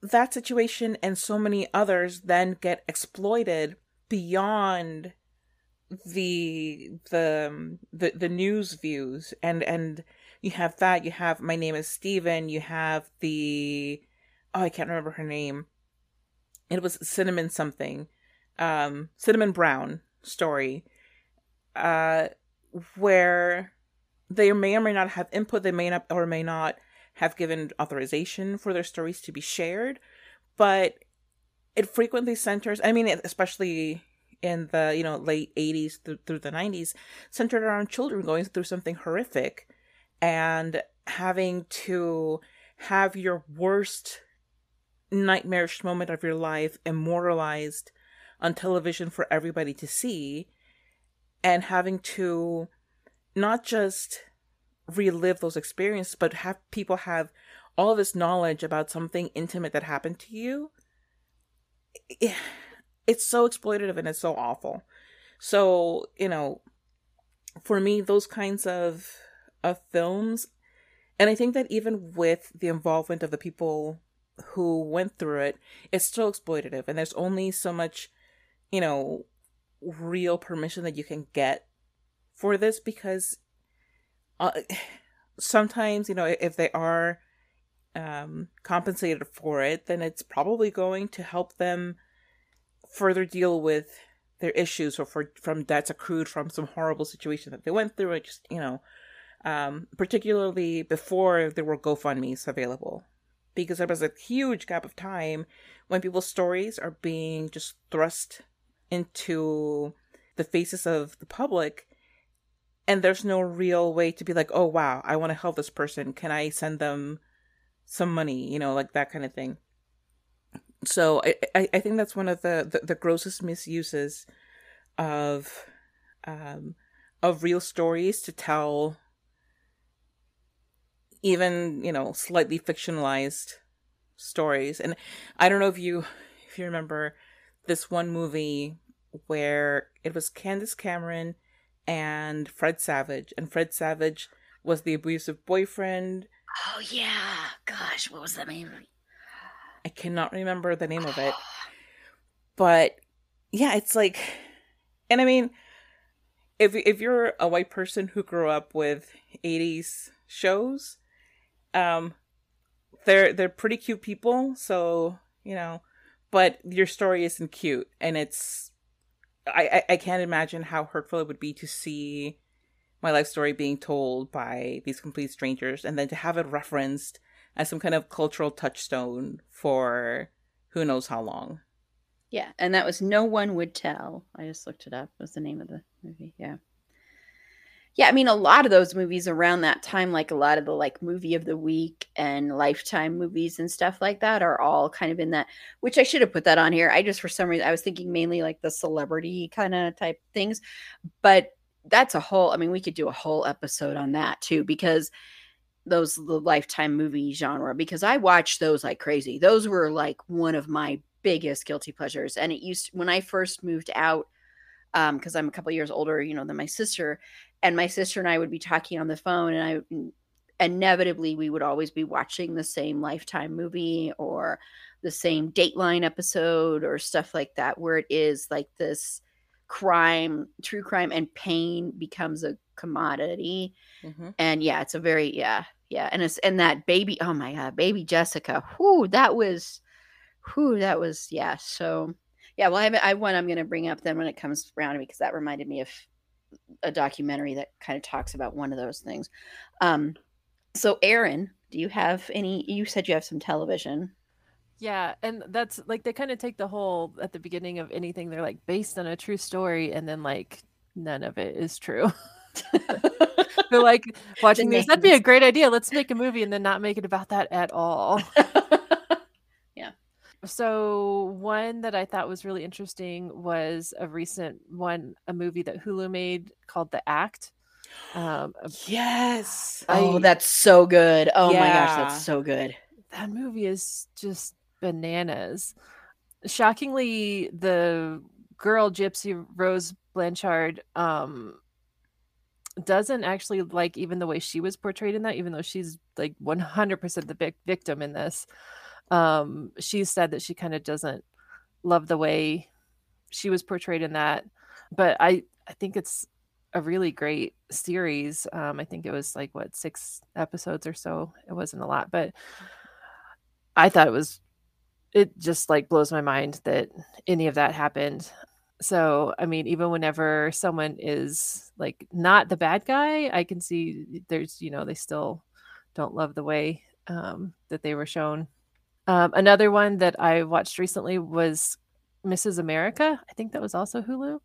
that situation and so many others then get exploited beyond the the the, the news views. And and you have that. You have my name is Steven. You have the oh I can't remember her name. It was cinnamon something um cinnamon brown story uh where they may or may not have input they may not or may not have given authorization for their stories to be shared, but it frequently centers, I mean, especially in the, you know, late 80s through, through the 90s, centered around children going through something horrific and having to have your worst nightmarish moment of your life immortalized on television for everybody to see and having to not just relive those experiences but have people have all this knowledge about something intimate that happened to you it's so exploitative and it's so awful. So you know for me those kinds of of films and i think that even with the involvement of the people who went through it it's still exploitative and there's only so much you know real permission that you can get for this because uh, sometimes you know if they are um, compensated for it then it's probably going to help them further deal with their issues or for from debts accrued from some horrible situation that they went through. And just you know um, particularly before there were gofundme's available because there was a huge gap of time when people's stories are being just thrust into the faces of the public and there's no real way to be like oh wow i want to help this person. Can i send them some money? You know like that kind of thing. So i i, I think that's one of the, the, the grossest misuses of um of real stories to tell even you know slightly fictionalized stories. And i don't know if you if you remember this one movie where it was Candace Cameron and Fred Savage, and Fred Savage was the abusive boyfriend. Oh yeah, gosh, what was that name? I cannot remember the name of it, but yeah, it's like, and I mean, if if you're a white person who grew up with '80s shows, um, they're they're pretty cute people, so you know but your story isn't cute and it's I, I, I can't imagine how hurtful it would be to see my life story being told by these complete strangers and then to have it referenced as some kind of cultural touchstone for who knows how long. Yeah, and that was No One Would Tell. I just looked it up. Was the name of the movie. Yeah yeah, I mean, a lot of those movies around that time, like a lot of the like movie of the week and lifetime movies and stuff like that, are all kind of in that. Which I should have put that on here. I just for some reason I was thinking mainly like the celebrity kind of type things, but that's a whole. I mean, we could do a whole episode on that too because those the lifetime movie genre because I watched those like crazy. Those were like one of my biggest guilty pleasures, and it used when I first moved out um because i'm a couple years older you know than my sister and my sister and I would be talking on the phone and I inevitably we would always be watching the same lifetime movie or the same dateline episode or stuff like that where it is like this crime true crime and pain becomes a commodity mm-hmm. and yeah it's a very yeah yeah and it's and that baby oh my god baby jessica whoo that was whoo that was yeah so yeah well i have, I have one i'm going to bring up then when it comes around because that reminded me of a documentary that kind of talks about one of those things. Um, so, Aaron, do you have any? You said you have some television. Yeah, and that's like they kind of take the whole at the beginning of anything. They're like based on a true story, and then like none of it is true. they're like watching this. That'd be a great idea. Let's make a movie and then not make it about that at all. So one that I thought was really interesting was a recent one, a movie that Hulu made called The Act. Um, yes. I, oh, that's so good. Oh yeah. my gosh, that's so good. That movie is just bananas. Shockingly, the girl Gypsy Rose Blanchard um doesn't actually like even the way she was portrayed in that, even though she's like 100% the victim in this um, she said that she kind of doesn't love the way she was portrayed in that. But I, I think it's a really great series. Um, I think it was like what six episodes or so. It wasn't a lot, but I thought it was. It just like blows my mind that any of that happened. So I mean, even whenever someone is like not the bad guy, I can see there's you know they still don't love the way um, that they were shown um, another one that I watched recently was Mrs. America. I think that was also Hulu,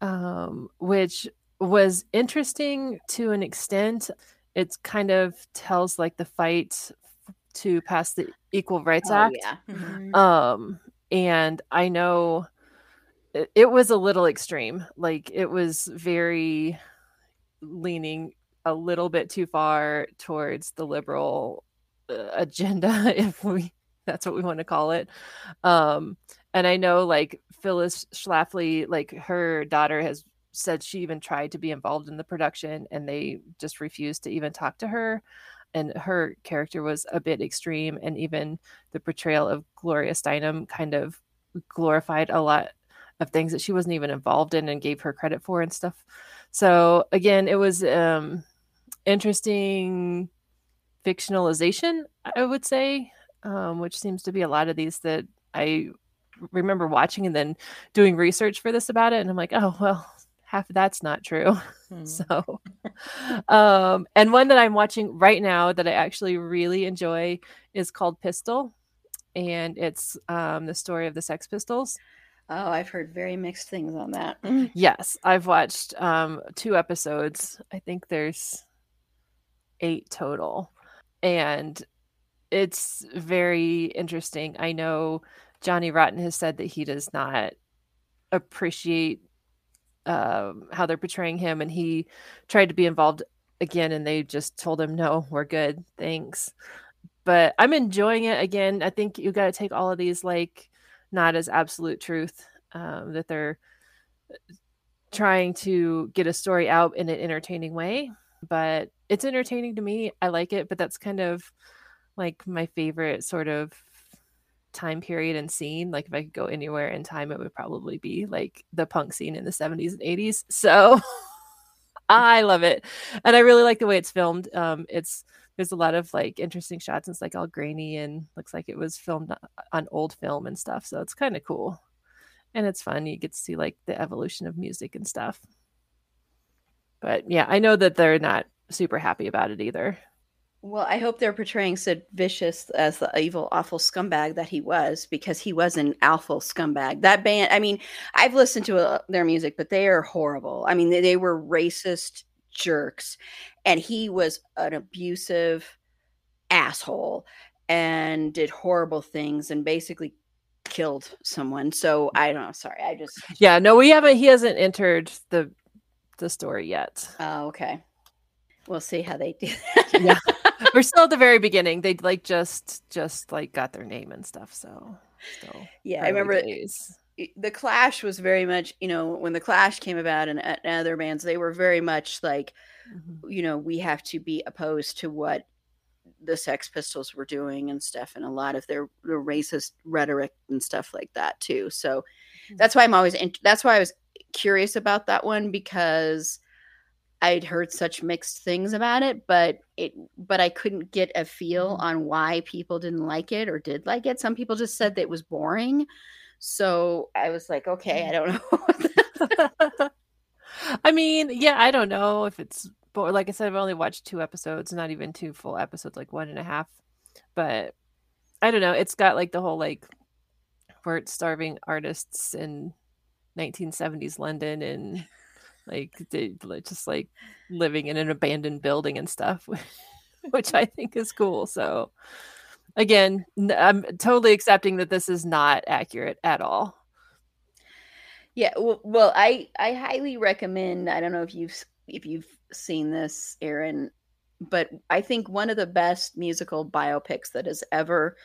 um, which was interesting to an extent. It kind of tells like the fight to pass the Equal Rights oh, Act. Yeah. Mm-hmm. Um, and I know it, it was a little extreme. Like it was very leaning a little bit too far towards the liberal uh, agenda, if we that's what we want to call it. Um, and I know like Phyllis Schlafly, like her daughter has said she even tried to be involved in the production and they just refused to even talk to her and her character was a bit extreme and even the portrayal of gloria steinem kind of glorified a lot of things that she wasn't even involved in and gave her credit for and stuff so again it was um interesting fictionalization i would say um, which seems to be a lot of these that i remember watching and then doing research for this about it and i'm like oh well half of that's not true. Hmm. So, um, and one that I'm watching right now that I actually really enjoy is called Pistol, and it's um, the story of the Sex Pistols. Oh, I've heard very mixed things on that. yes, I've watched um, two episodes. I think there's eight total, and it's very interesting. I know Johnny Rotten has said that he does not appreciate um, how they're portraying him, and he tried to be involved again, and they just told him, "No, we're good, thanks." But I'm enjoying it again. I think you got to take all of these like not as absolute truth um, that they're uh, trying to get a story out in an entertaining way. But it's entertaining to me. I like it, but that's kind of like my favorite sort of time period and scene. Like if I could go anywhere in time, it would probably be like the punk scene in the 70s and 80s. So I love it. And I really like the way it's filmed. Um, it's there's a lot of like interesting shots. It's like all grainy and looks like it was filmed on old film and stuff. So it's kind of cool. And it's fun. You get to see like the evolution of music and stuff. But yeah, I know that they're not super happy about it either. Well, I hope they're portraying Sid Vicious as the evil, awful scumbag that he was, because he was an awful scumbag. That band, I mean, I've listened to uh, their music, but they are horrible. I mean, they, they were racist jerks, and he was an abusive asshole and did horrible things and basically killed someone. So I don't know. Sorry, I just yeah. No, we haven't. He hasn't entered the the story yet. Oh, okay. We'll see how they do. That. yeah we're still at the very beginning. They like just just like got their name and stuff. So still yeah, I remember days. the Clash was very much you know when the Clash came about and, and other bands they were very much like mm-hmm. you know we have to be opposed to what the Sex Pistols were doing and stuff, and a lot of their, their racist rhetoric and stuff like that too. So mm-hmm. that's why I'm always in, that's why I was curious about that one because I'd heard such mixed things about it, but it but I couldn't get a feel mm-hmm. on why people didn't like it or did like it. Some people just said that it was boring. So I was like, okay, I don't know. I mean, yeah, I don't know if it's but like I said, I've only watched two episodes, not even two full episodes, like one and a half. But I don't know. It's got like the whole like where it's starving artists in 1970s London and like they just like living in an abandoned building and stuff which i think is cool so again i'm totally accepting that this is not accurate at all. Yeah well, i i highly recommend i don't know if you've if you've seen this aaron but i think one of the best musical biopics that has ever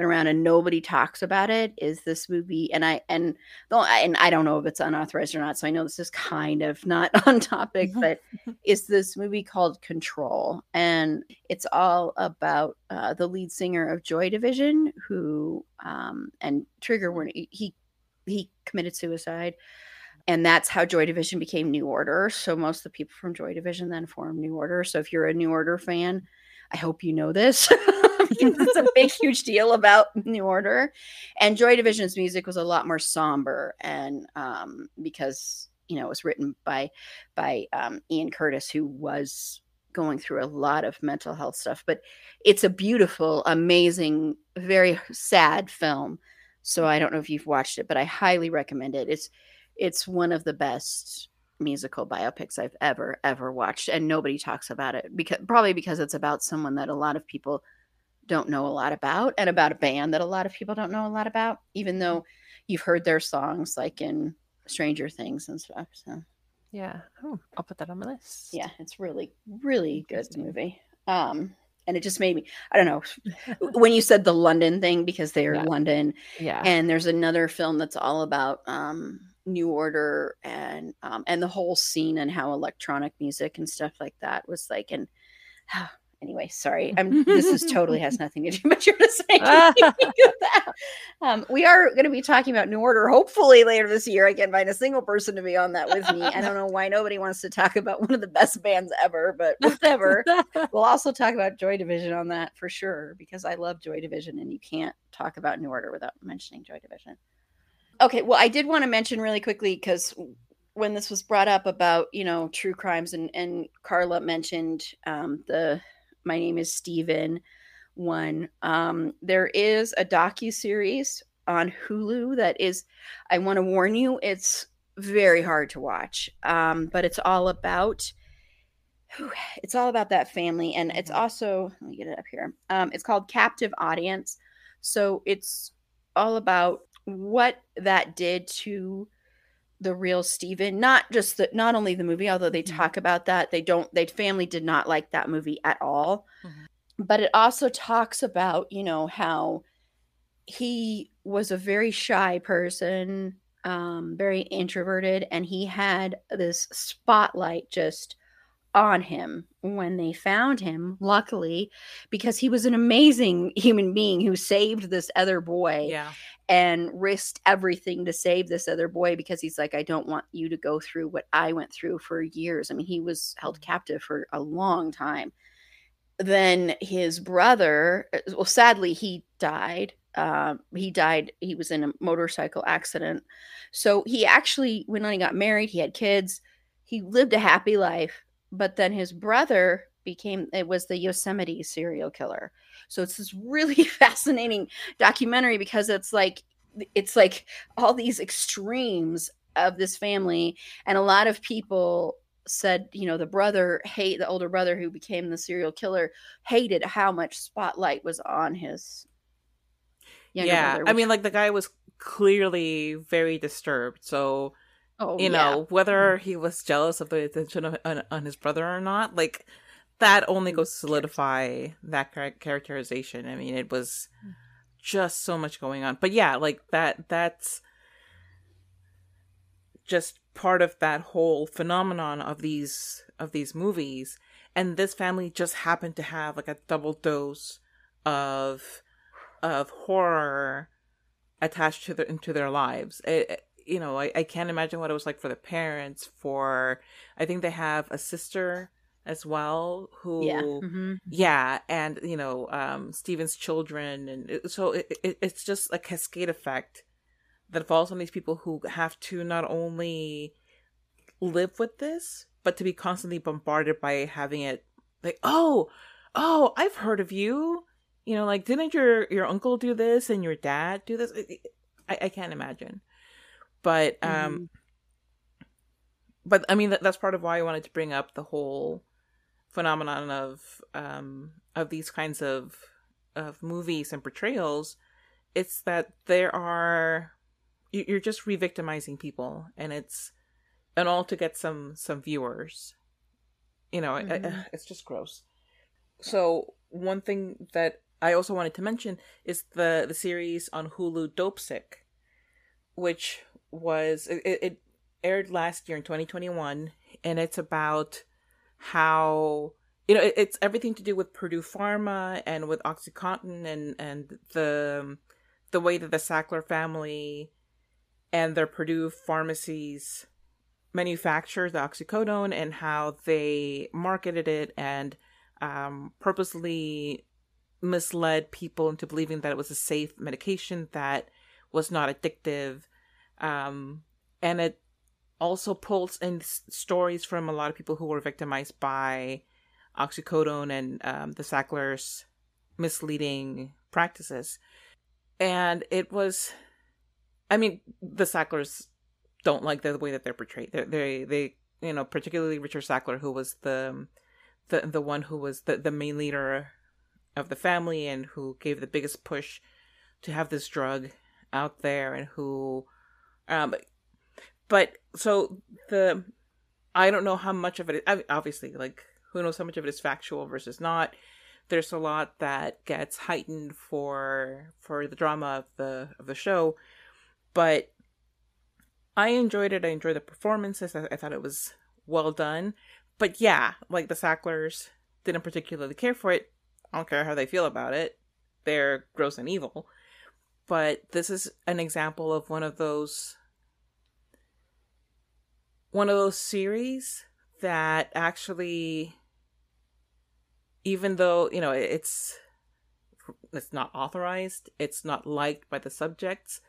been around and nobody talks about it is this movie and i and and i don't know if it's unauthorized or not so i know this is kind of not on topic but is this movie called control and it's all about uh, the lead singer of joy division who um, and trigger when he he committed suicide and that's how Joy Division became New Order. So most of the people from Joy Division then formed New Order. So if you're a New Order fan, I hope you know this. it's a big, huge deal about New Order. And Joy Division's music was a lot more somber, and um, because you know it was written by by um, Ian Curtis, who was going through a lot of mental health stuff. But it's a beautiful, amazing, very sad film. So I don't know if you've watched it, but I highly recommend it. It's it's one of the best musical biopics I've ever ever watched, and nobody talks about it because probably because it's about someone that a lot of people don't know a lot about and about a band that a lot of people don't know a lot about, even though you've heard their songs like in Stranger Things and stuff. So yeah. Oh, I'll put that on my list. Yeah, it's really, really good movie. Um, and it just made me i don't know when you said the london thing because they're yeah. london yeah and there's another film that's all about um new order and um and the whole scene and how electronic music and stuff like that was like and anyway, sorry. I'm this is totally has nothing to do with you're just um, we are going to be talking about New Order hopefully later this year. I can't find a single person to be on that with me. I don't know why nobody wants to talk about one of the best bands ever, but whatever. we'll also talk about Joy Division on that for sure because I love Joy Division and you can't talk about New Order without mentioning Joy Division. Okay, well, I did want to mention really quickly because when this was brought up about you know true crimes and and Carla mentioned um, the my name is Steven one. Um, there is a docu series on Hulu that is, I want to warn you, it's very hard to watch, um, but it's all about. It's all about that family, and it's mm-hmm. also let me get it up here. Um, it's called Captive Audience, so it's all about what that did to the real Steven, not just the not only the movie, although they mm-hmm. talk about that. They don't they family did not like that movie at all. Mm-hmm. But it also talks about, you know, how he was a very shy person, um, very introverted, and he had this spotlight just on him when they found him, luckily, because he was an amazing human being who saved this other boy. Yeah and risked everything to save this other boy because he's like, I don't want you to go through what I went through for years. I mean, he was held mm. captive for a long time. Then his brother, uh, well, sadly, he died. Uh, he died. He was in a motorcycle accident. So he actually, when he got married, he had kids. He lived a happy life. But then his brother became, it was the Yosemite serial killer. So it's this really fascinating documentary because it's like it's like all these extremes of this family and a lot of people said you know the brother hate the older brother who became the serial killer hated how much spotlight was on his yeah brother, which... i mean like the guy was clearly very disturbed so oh, you know whether mm-hmm. he was jealous of the attention of, on, on his brother or not like that only goes to solidify that characterization. I mean, it was just so much going on. But yeah, like that that's just part of that whole phenomenon of these of these movies. And this family just happened to have like a double dose of of horror attached to their into their lives. It, you know I, I can't imagine what it was like for the parents for i think they have a sister as well who yeah, mm-hmm. yeah and you know um steven's children and it, so it, it, it's just a cascade effect that falls on these people who have to not only live with this but to be constantly bombarded by having it like oh oh i've heard of you. You know like didn't your your uncle do this and your dad do this? I, I can't imagine but um mm-hmm. but i mean that, that's part of why i wanted to bring up the whole phenomenon of um of these kinds of of movies and portrayals it's that there are you're just re-victimizing people and it's and all to get some some viewers you know mm-hmm. it's just gross so one thing that i also wanted to mention is the the series on hulu Dopesick which was it, it aired last year in 2021 and it's about how you know it, it's everything to do with Purdue Pharma and with OxyContin and and the the way that the Sackler family and their Purdue pharmacies manufactured the oxycodone and how they marketed it and um, purposely misled people into believing that it was a safe medication that was not addictive um, and it also pulls in stories from a lot of people who were victimized by oxycodone and um, the Sacklers' misleading practices. And it was, I mean, the Sacklers don't like the way that they're portrayed. They're, they, they, you know, particularly Richard Sackler, who was the, the, the one who was the, the main leader of the family and who gave the biggest push to have this drug out there and who um but so the I don't know how much of it obviously like who knows how much of it is factual versus not. There's a lot that gets heightened for for the drama of the of the show. But I enjoyed it. I enjoyed the performances. I, I thought it was well done. But yeah like the Sacklers didn't particularly care for it. I don't care how they feel about it. They're gross and evil. But this is an example of one of those one of those series that actually even though you know it's it's not authorized it's not liked by the subjects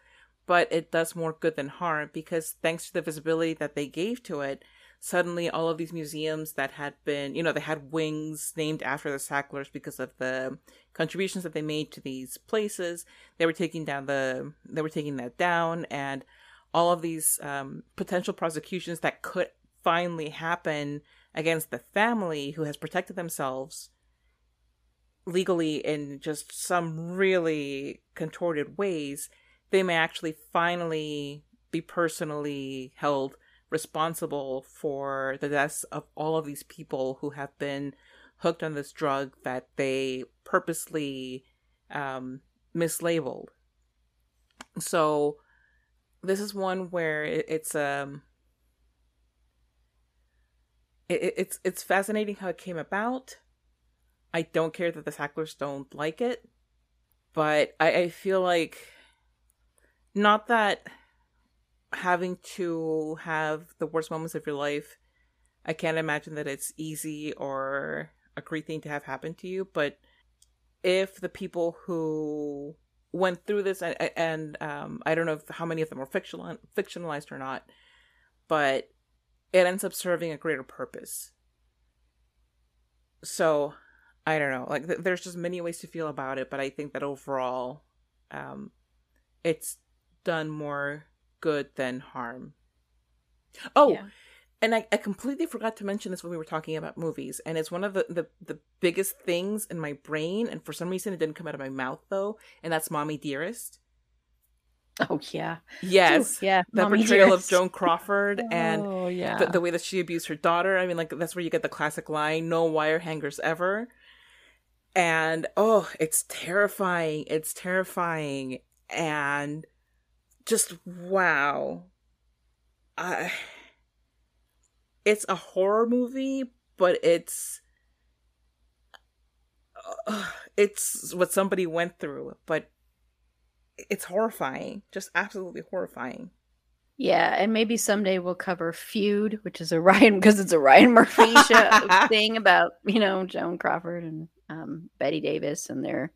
but it does more good than harm because thanks to the visibility that they gave to it suddenly all of these museums that had been you know they had wings named after the sacklers because of the contributions that they made to these places they were taking down the they were taking that down and all of these um, potential prosecutions that could finally happen against the family who has protected themselves legally in just some really contorted ways, they may actually finally be personally held responsible for the deaths of all of these people who have been hooked on this drug that they purposely um, mislabeled. So this is one where it, it's um it, it's it's fascinating how it came about. I don't care that the Sacklers don't like it, but I, I feel like not that having to have the worst moments of your life. I can't imagine that it's easy or a great thing to have happen to you, but if the people who went through this and, and um, I don't know if, how many of them were fictional, fictionalized or not, but it ends up serving a greater purpose. So I don't know. Like th- there's just many ways to feel about it, but I think that overall, um, it's done more good than harm. Oh, yeah and I, I completely forgot to mention this when we were talking about movies and it's one of the, the the biggest things in my brain and for some reason it didn't come out of my mouth though and that's mommy dearest. Oh yeah. Yes. Ooh, yeah the mommy portrayal dearest. of joan crawford and oh yeah. the, the way that she abused her daughter. I mean like that's where you get the classic line no wire hangers ever. And oh it's terrifying. It's terrifying. And just wow. I it's a horror movie, but it's uh, it's what somebody went through, but it's horrifying, just absolutely horrifying. Yeah, and maybe someday we'll cover Feud, which is a Ryan because it's a Ryan Murphy show thing about you know Joan Crawford and um, Bette Davis and their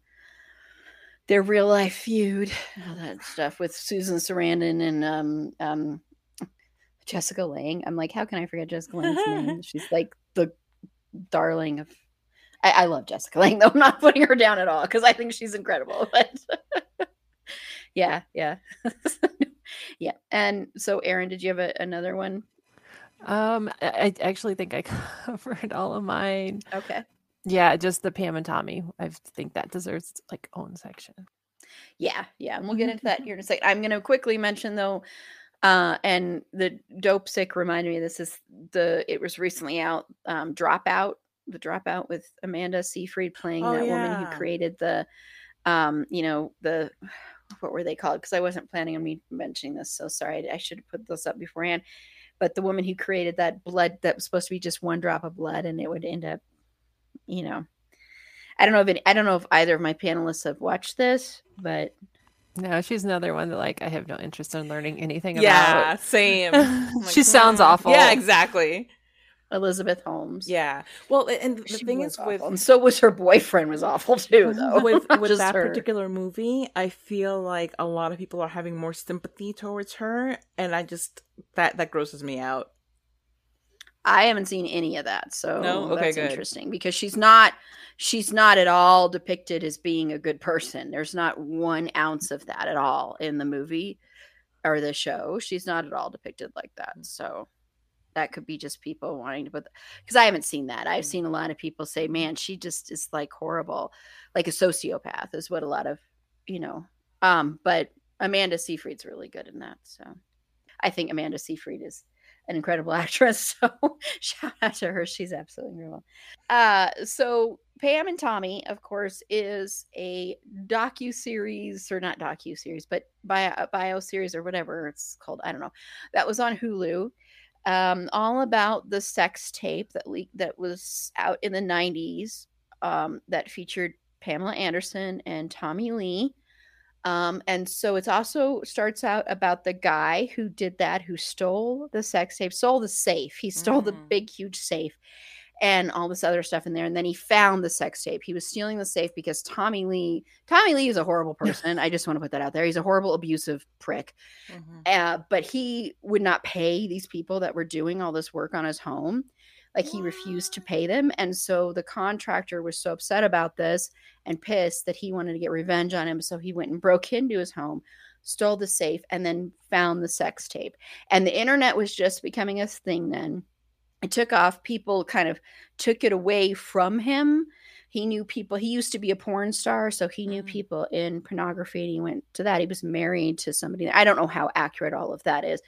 their real life feud, all that stuff with Susan Sarandon and um, um, Jessica Lange. I'm like, how can I forget Jessica Lange's name? She's like the darling of. I, I love Jessica Lange, though. I'm not putting her down at all because I think she's incredible. But yeah, yeah, yeah. And so, Aaron, did you have a, another one? Um, I actually think I covered all of mine. Okay. Yeah, just the Pam and Tommy. I think that deserves like own section. Yeah, yeah, and we'll get into that here in a second. I'm going to quickly mention though uh, and the Dopesick reminded me this is the it was recently out um, dropout the dropout with amanda seyfried playing oh, that yeah. woman who created the um you know the what were they called because i wasn't planning on me mentioning this so sorry i should have put this up beforehand but the woman who created that blood that was supposed to be just one drop of blood and it would end up you know i don't know if any, i don't know if either of my panelists have watched this but no, she's another one that like I have no interest in learning anything yeah, about. same. Like, she sounds hmm. awful. Yeah, exactly. Elizabeth Holmes. Yeah. Well, and the she thing is awful. with and so was her boyfriend was awful too though. with with that her. particular movie, I feel like a lot of people are having more sympathy towards her and I just that that grosses me out. I haven't seen any of that, so no? okay, that's good. interesting because she's not she's not at all depicted as being a good person. There's not one ounce of that at all in the movie or the show. She's not at all depicted like that. So that could be just people wanting to put because I haven't seen that. I've seen a lot of people say, "Man, she just is like horrible, like a sociopath," is what a lot of you know. Um, but Amanda Seyfried's really good in that, so I think Amanda Seyfried is an incredible actress. So shout out to her. She's absolutely incredible. Uh, so Pam and Tommy, of course, is a docu series or not docu series, but bio, bio series or whatever it's called. I don't know. That was on Hulu. Um, all about the sex tape that leaked that was out in the 90s um, that featured Pamela Anderson and Tommy Lee. Um, and so it also starts out about the guy who did that, who stole the sex tape, stole the safe. He stole mm. the big, huge safe and all this other stuff in there. And then he found the sex tape. He was stealing the safe because Tommy Lee, Tommy Lee is a horrible person. I just want to put that out there. He's a horrible, abusive prick. Mm-hmm. Uh, but he would not pay these people that were doing all this work on his home. Like he refused to pay them. And so the contractor was so upset about this and pissed that he wanted to get revenge on him. So he went and broke into his home, stole the safe, and then found the sex tape. And the internet was just becoming a thing then. It took off. People kind of took it away from him. He knew people. He used to be a porn star, so he knew mm. people in pornography and he went to that. He was married to somebody. I don't know how accurate all of that is.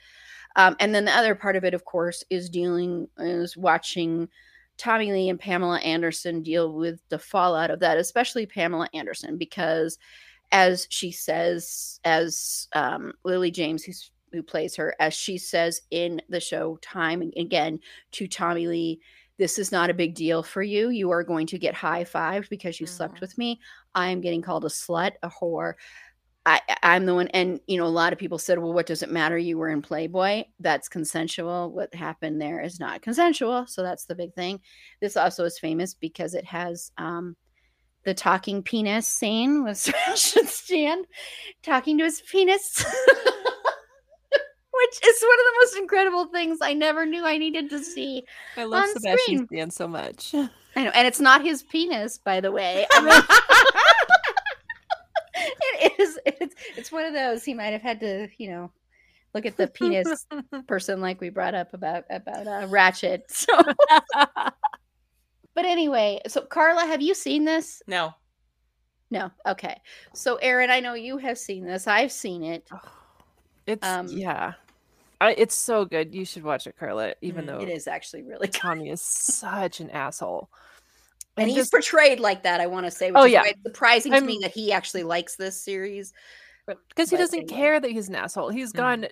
Um, and then the other part of it, of course, is dealing is watching Tommy Lee and Pamela Anderson deal with the fallout of that, especially Pamela Anderson, because as she says, as um, Lily James, who's who plays her, as she says in the show time and again to Tommy Lee, this is not a big deal for you. You are going to get high fived because you mm-hmm. slept with me. I am getting called a slut, a whore. I, I'm the one, and you know, a lot of people said, "Well, what does it matter? You were in Playboy. That's consensual. What happened there is not consensual." So that's the big thing. This also is famous because it has um, the talking penis scene with Sebastian Stan talking to his penis, which is one of the most incredible things I never knew I needed to see. I love Sebastian screen. Stan so much. I know, and it's not his penis, by the way. I mean, is. It's it's one of those. He might have had to, you know, look at the penis person like we brought up about about uh, Ratched. So, but anyway, so Carla, have you seen this? No. No. Okay. So, Erin, I know you have seen this. I've seen it. It's um, yeah. I, it's so good. You should watch it, Carla. Even mm, though it is actually really Tommy is such an asshole and, he's just, portrayed like that. I want to say, oh yeah, surprising to I'm, me that he actually likes this series because he doesn't anyway. care that he's an asshole. He's mm-hmm. gone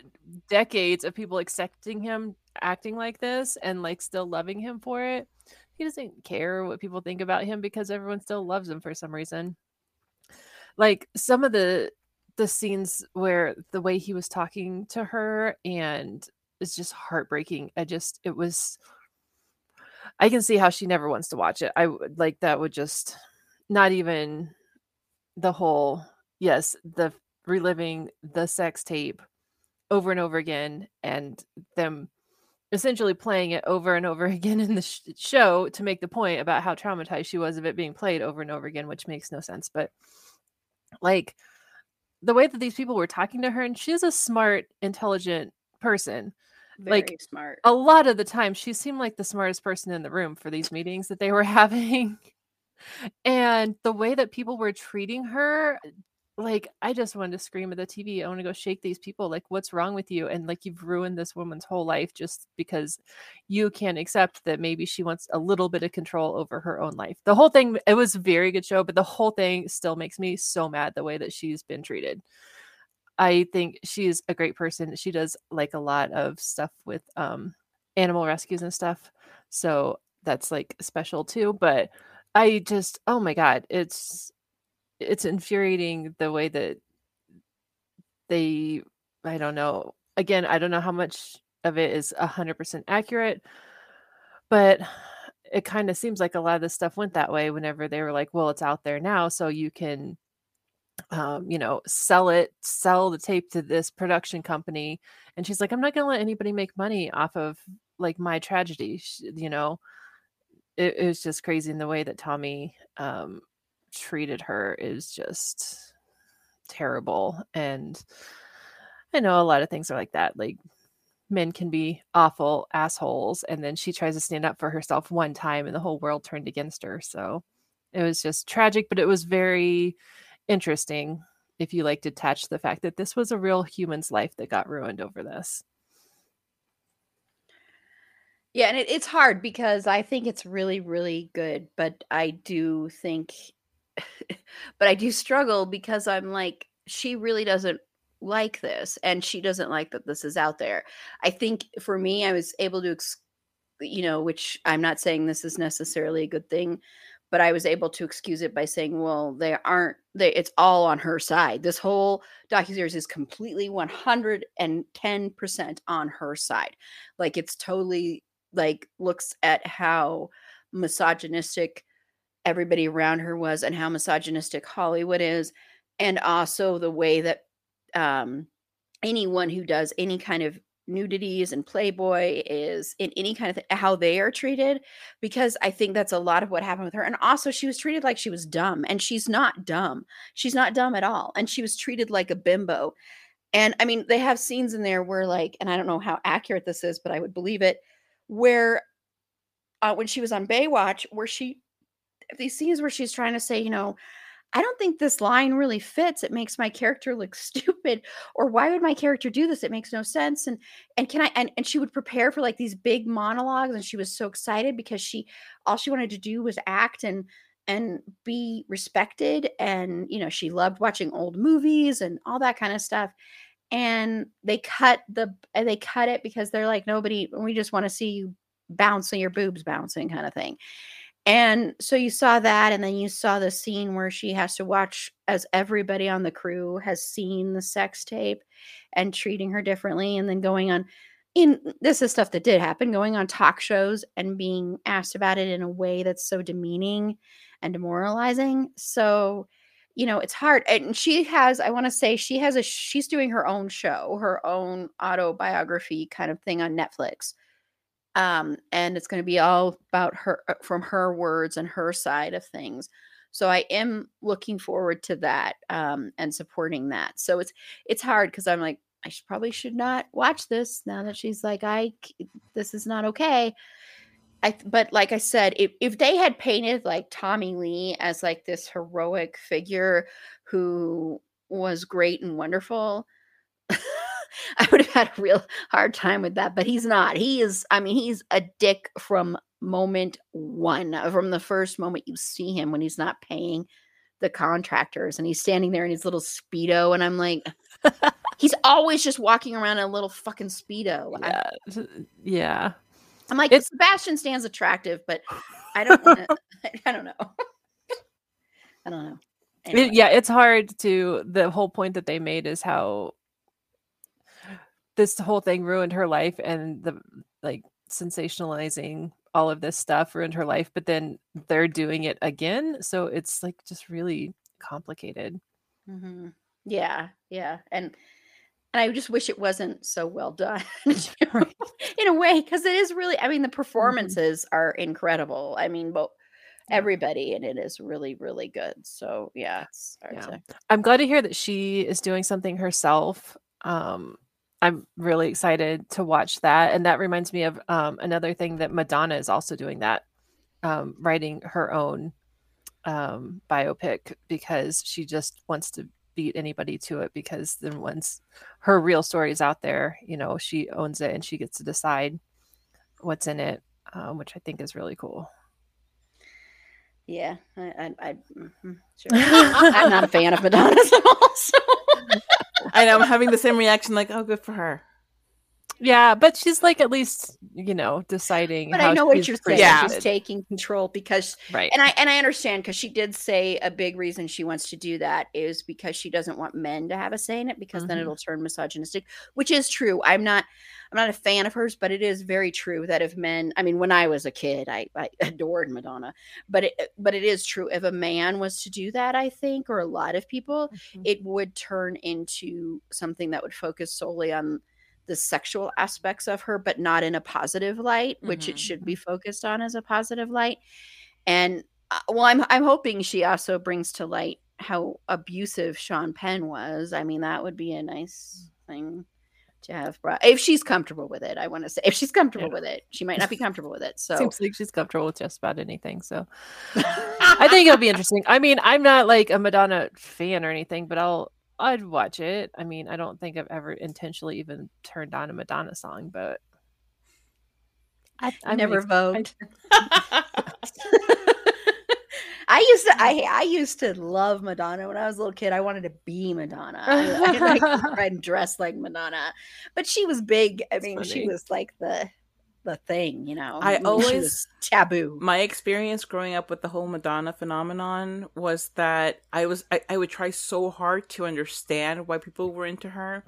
decades of people accepting him acting like this and like still loving him for it. He doesn't care what people think about him because everyone still loves him for some reason. Like some of the the scenes where the way he was talking to her and it's just heartbreaking. I just it was I can see how she never wants to watch it. I would like that would just not even the whole yes, the reliving the sex tape over and over again and them essentially playing it over and over again in the sh- show to make the point about how traumatized she was of it being played over and over again, which makes no sense. But like the way that these people were talking to her, and she's a smart, intelligent person. Very like smart. A lot of the time, she seemed like the smartest person in the room for these meetings that they were having. and the way that people were treating her, like, I just wanted to scream at the TV. I want to go shake these people. Like, what's wrong with you? And like, you've ruined this woman's whole life just because you can't accept that maybe she wants a little bit of control over her own life. The whole thing, it was a very good show, but the whole thing still makes me so mad the way that she's been treated. I think she's a great person. She does like a lot of stuff with um animal rescues and stuff. So that's like special too, but I just oh my god, it's it's infuriating the way that they I don't know. Again, I don't know how much of it is 100% accurate, but it kind of seems like a lot of this stuff went that way whenever they were like, well, it's out there now so you can um, you know, sell it, sell the tape to this production company. And she's like, I'm not going to let anybody make money off of like my tragedy. She, you know, it, it, was just crazy in the way that Tommy um, treated her is just terrible. And I know a lot of things are like that. Like men can be awful assholes and then she tries to stand up for herself one time and the whole world turned against her so it was just tragic but it was very interesting if you like to touch the fact that this was a real human's life that got ruined over this yeah and it, it's hard because i think it's really really good but i do think but i do struggle because i'm like she really doesn't like this and she doesn't like that this is out there. I think for me I was able to ex- you know, which I'm not saying this is necessarily a good thing, but I was able to excuse it by saying, well, they aren't they it's all on her side. This whole docuseries is completely 110% on her side. Like it's totally like looks at how misogynistic everybody around her was and how misogynistic Hollywood is and also the way that um, anyone who does any kind of nudities and playboy is in any kind of th- how they are treated because i think that's a lot of what happened with her and also she was treated like she was dumb and she's not dumb. She's not dumb at all and she was treated like a bimbo. And i mean they have scenes in there where like and i don't know how accurate this is but i would believe it where uh, when she was on baywatch where she these scenes where she's trying to say you know I don't think this line really fits. It makes my character look stupid. Or why would my character do this? It makes no sense. And and can I and, and she would prepare for like these big monologues and she was so excited because she all she wanted to do was act and and be respected and you know she loved watching old movies and all that kind of stuff and they cut the they cut it because they're like nobody we just want to see you bouncing your boobs bouncing kind of thing and so you saw that, and then you saw the scene where she has to watch as everybody on the crew has seen the sex tape and treating her differently, and then going on in this is stuff that did happen, going on talk shows and being asked about it in a way that's so demeaning and demoralizing. So, you know, it's hard. And she has, I want to say, she has a, she's doing her own show, her own autobiography kind of thing on Netflix um, and it's going to be all about her uh, from her words and her side of things. So i am looking forward to that um, and supporting that. So it's it's hard because i'm like i should, probably should not watch this now that she's like i this is not okay. I, but like I said, if, if they had painted like Tommy Lee as like this heroic figure who was great and wonderful, I would have had a real hard time with that, but he's not. He is, I mean, he's a dick from moment one, uh, from the first moment you see him when he's not paying the contractors and he's standing there in his little Speedo. And I'm like, he's always just walking around in a little fucking Speedo. Yeah. yeah. I'm like, it's, Sebastian Stan's attractive, but I don't want to, I don't know. I don't know. Anyway. It, yeah, it's hard to. The whole point that they made is how this whole thing ruined her life and the like sensationalizing all of this stuff ruined her life but then they're doing it again so it's like just really complicated mm-hmm. yeah yeah and and i just wish it wasn't so well done in a way because it is really i mean the mm-hmm. performances mm-hmm. are incredible i mean both everybody and it is really really good so yeah, yeah. To... i'm glad to hear that she is doing something herself um I'm really excited to watch that. And that reminds me of um, another thing that Madonna is also doing that, um, writing her own um, biopic because she just wants to beat anybody to it because then once her real story is out there, you know, she owns it and she gets to decide what's in it, um, which I think is really cool. Yeah, I, I, I mm-hmm, sure. I'm not a fan of Madonna's at all. So. I know I'm having the same reaction, like, oh, good for her. Yeah, but she's like at least you know deciding. But I know what you're saying. Yeah. She's taking control because right, and I and I understand because she did say a big reason she wants to do that is because she doesn't want men to have a say in it because mm-hmm. then it'll turn misogynistic, which is true. I'm not I'm not a fan of hers, but it is very true that if men, I mean, when I was a kid, I, I adored Madonna, but it but it is true if a man was to do that, I think, or a lot of people, mm-hmm. it would turn into something that would focus solely on the sexual aspects of her, but not in a positive light, which mm-hmm. it should be mm-hmm. focused on as a positive light. And uh, well, I'm I'm hoping she also brings to light how abusive Sean Penn was. I mean, that would be a nice thing to have brought if she's comfortable with it. I want to say if she's comfortable yeah. with it, she might not be comfortable with it. So seems like she's comfortable with just about anything. So I think it'll be interesting. I mean, I'm not like a Madonna fan or anything, but I'll I'd watch it. I mean, I don't think I've ever intentionally even turned on a Madonna song, but I, never vote. I used to I I used to love Madonna when I was a little kid. I wanted to be Madonna. I, I like and dress like Madonna. But she was big. I mean, she was like the the thing, you know. I, always taboo. My experience growing up with the whole Madonna phenomenon was that I was I, I would try so hard to understand why people were into her.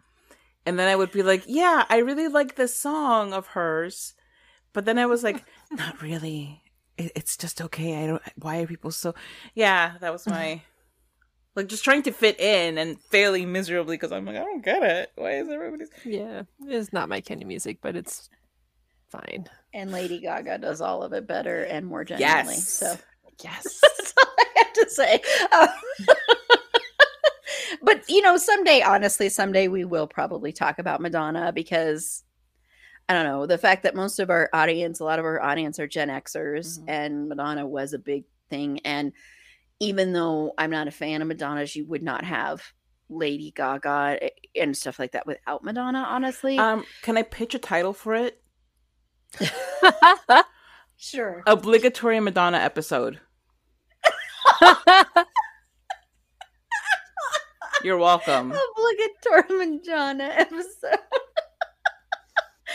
And then I would be like, Yeah, I really like this song of hers. But then I was like, not really it's just okay. I don't. Why are people so? Yeah, that was my like just trying to fit in and failing miserably because I'm like I don't get it. Why is everybody? Yeah, it's not my kind of music, but it's fine. And Lady Gaga does all of it better and more genuinely. Yes. So yes, that's all I have to say. Um, but you know, someday, honestly, someday we will probably talk about Madonna because I don't know, the fact that most of our audience, a lot of our audience are Gen Xers, mm-hmm. and Madonna was a big thing. And even though I'm not a fan of Madonna's, you would not have Lady Gaga eh, and stuff like that without Madonna, honestly. Um, can I pitch a title for it? Sure. Obligatory Madonna episode. You're welcome. Obligatory Madonna episode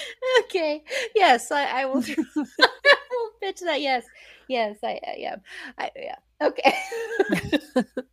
okay. Yes, I, I will. I will pitch that. Yes, yes, I, I am. I, yeah. Okay.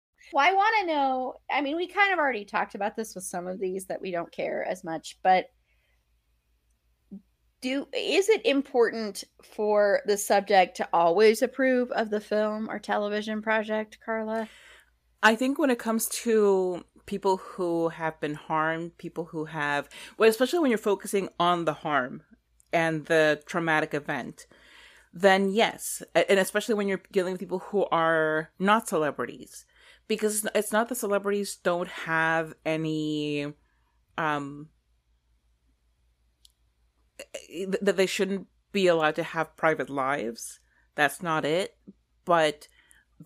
Well, I want to know. I mean, we kind of already talked about this with some of these that we don't care as much, but do is it important for the subject to always approve of the film or television project, Carla? I think when it comes to people who have been harmed, people who have, well, especially when you're focusing on the harm and the traumatic event, then yes. And especially when you're dealing with people who are not celebrities, because it's not the celebrities don't have any, um, that they shouldn't be allowed to have private lives. That's not it. But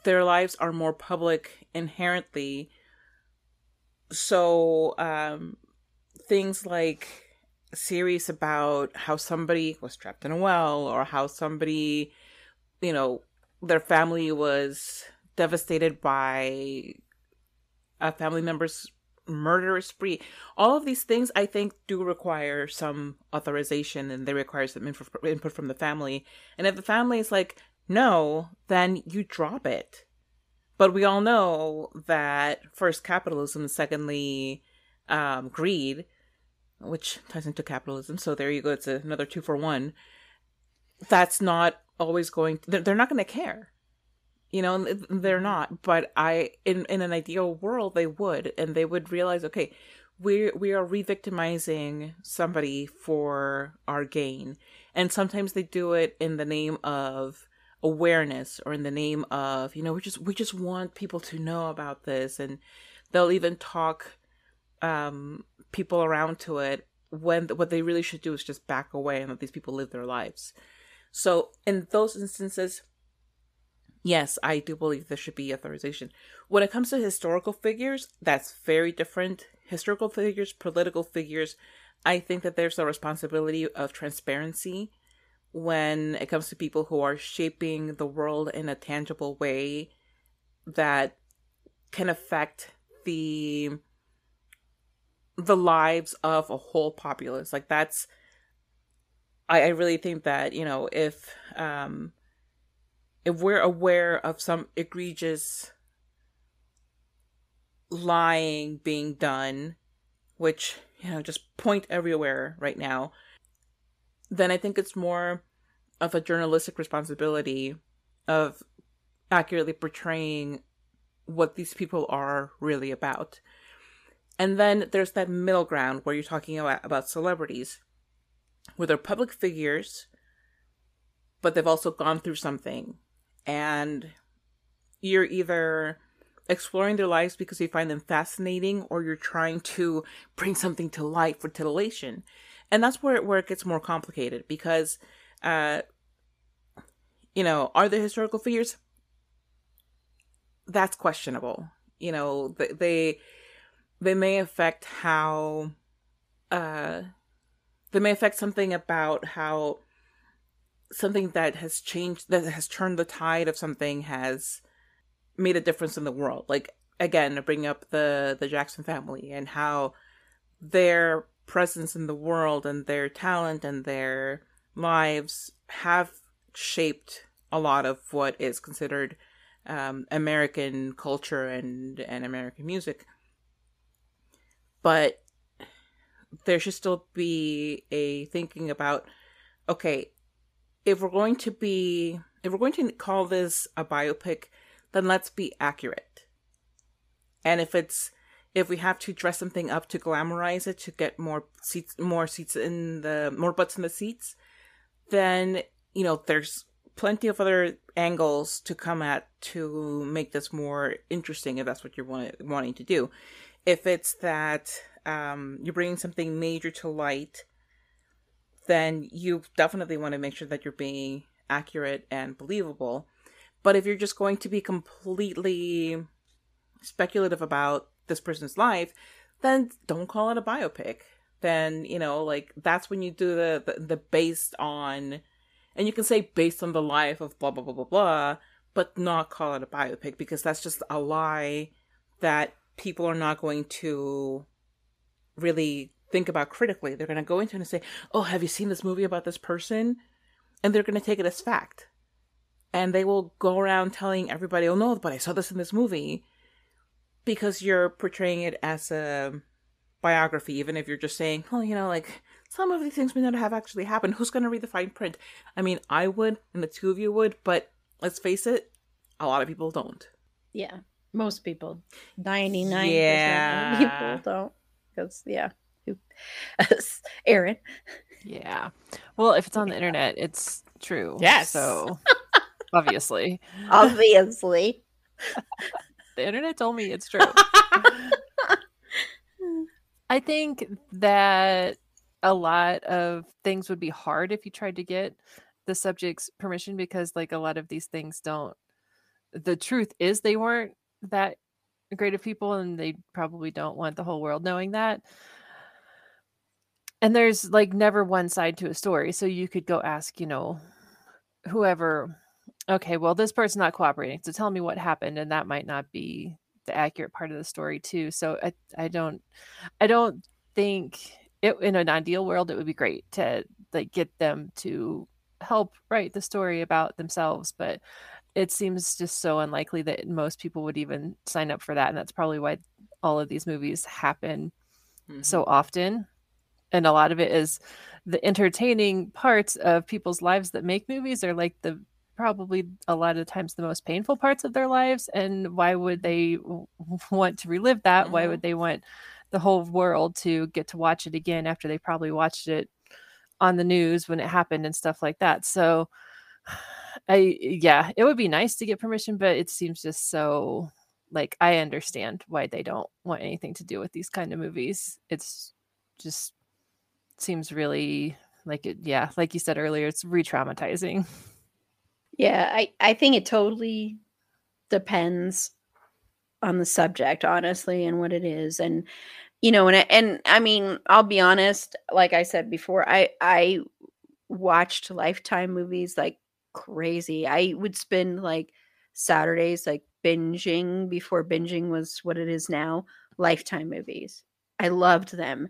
their lives are more public inherently. So, um, things like series about how somebody was trapped in a well or how somebody, you know, their family was devastated by a family member's murder spree. All of these things, I think, do require some authorization and they require some input from the family. And if the family is like, no, then you drop it. But we all know that first capitalism, secondly, um, greed, which ties into capitalism. So there you go. It's another two for one. That's not always going. To, they're not going to care you know they're not but i in in an ideal world they would and they would realize okay we we are re-victimizing somebody for our gain. And sometimes they do it in the name of awareness or in the name of you know we just we just want people to know about this. And they'll even talk um people around to it when what they really should do is just back away and let these people live their lives. So in those instances yes, I do believe there should be authorization. When it comes to historical figures, that's very different. Historical figures, political figures, I think that there's a responsibility of transparency when it comes to people who are shaping the world in a tangible way that can affect the the lives of a whole populace like that's I, I really think that you know if um if we're aware of some egregious lying being done which, you know, just point everywhere right now, then I think it's more of a journalistic responsibility of accurately portraying what these people are really about. And then there's that middle ground where you're talking about, about celebrities, where they're public figures, but they've also gone through something. And you're either exploring their lives because you find them fascinating or you're trying to bring something to light for titillation. And that's where, where it gets more complicated because, uh, you know, are they historical figures? That's questionable. You know, they they may affect how uh they may affect something about how something that has changed that has turned the tide of something has made a difference in the world. Like again bring up the the jackson family and how their presence in the world and their talent and their lives have shaped a lot of what is considered um, American culture and and American music. But there should still be a thinking about okay if we're going to be if we're going to call this a biopic then let's be accurate. And if it's if we have to dress something up to glamorize it to get more seats more seats in the more butts in the seats then you know there's plenty of other angles to come at to make this more interesting if that's what you're want- wanting to do. If it's that um, you're bringing something major to light, then you definitely want to make sure that you're being accurate and believable. But if you're just going to be completely speculative about this person's life, then don't call it a biopic. Then, you know, like that's when you do the, the, the based on, and you can say based on the life of blah, blah, blah, blah, blah, but not call it a biopic because that's just a lie that people are not going to really think about critically. They're going to go into it and say, "Oh, have you seen this movie about this person?" And they're going to take it as fact. And they will go around telling everybody, "Oh no, but I saw this in this movie." Because you're portraying it as a biography, even if you're just saying, "Oh, you know, like some of these things may not have actually happened. Who's going to read the fine print?" I mean, I would, and the two of you would, but let's face it, a lot of people don't. Yeah. Most people, ninety nine percent of people don't. Because yeah, Aaron. Yeah. Well, if it's on the internet, it's true. Yes. So obviously, obviously, the internet told me it's true. I think that a lot of things would be hard if you tried to get the subject's permission because like a lot of these things don't the truth is they weren't that great of people and they probably don't want the whole world knowing that and there's like never one side to a story so you could go ask you know whoever okay well this person's not cooperating so tell me what happened and that might not be the accurate part of the story too so i i don't i don't think it in an ideal world it would be great to like get them to help write the story about themselves but it seems just so unlikely that most people would even sign up for that and that's probably why all of these movies happen mm-hmm. so often and a lot of it is the entertaining parts of people's lives that make movies are like the probably a lot of times the most painful parts of their lives and why would they want to relive that mm-hmm. why would they want the whole world to get to watch it again after they probably watched it on the news when it happened and stuff like that so I yeah, it would be nice to get permission, but it seems just so like I understand why they don't want anything to do with these kind of movies. It's just seems really like it yeah, like you said earlier, it's re-traumatizing. Yeah, I I think it totally depends on the subject honestly and what it is and you know and and I mean, I'll be honest, like I said before, I I watched lifetime movies like crazy. I would spend like Saturdays like binging before binging was what it is now, lifetime movies. I loved them.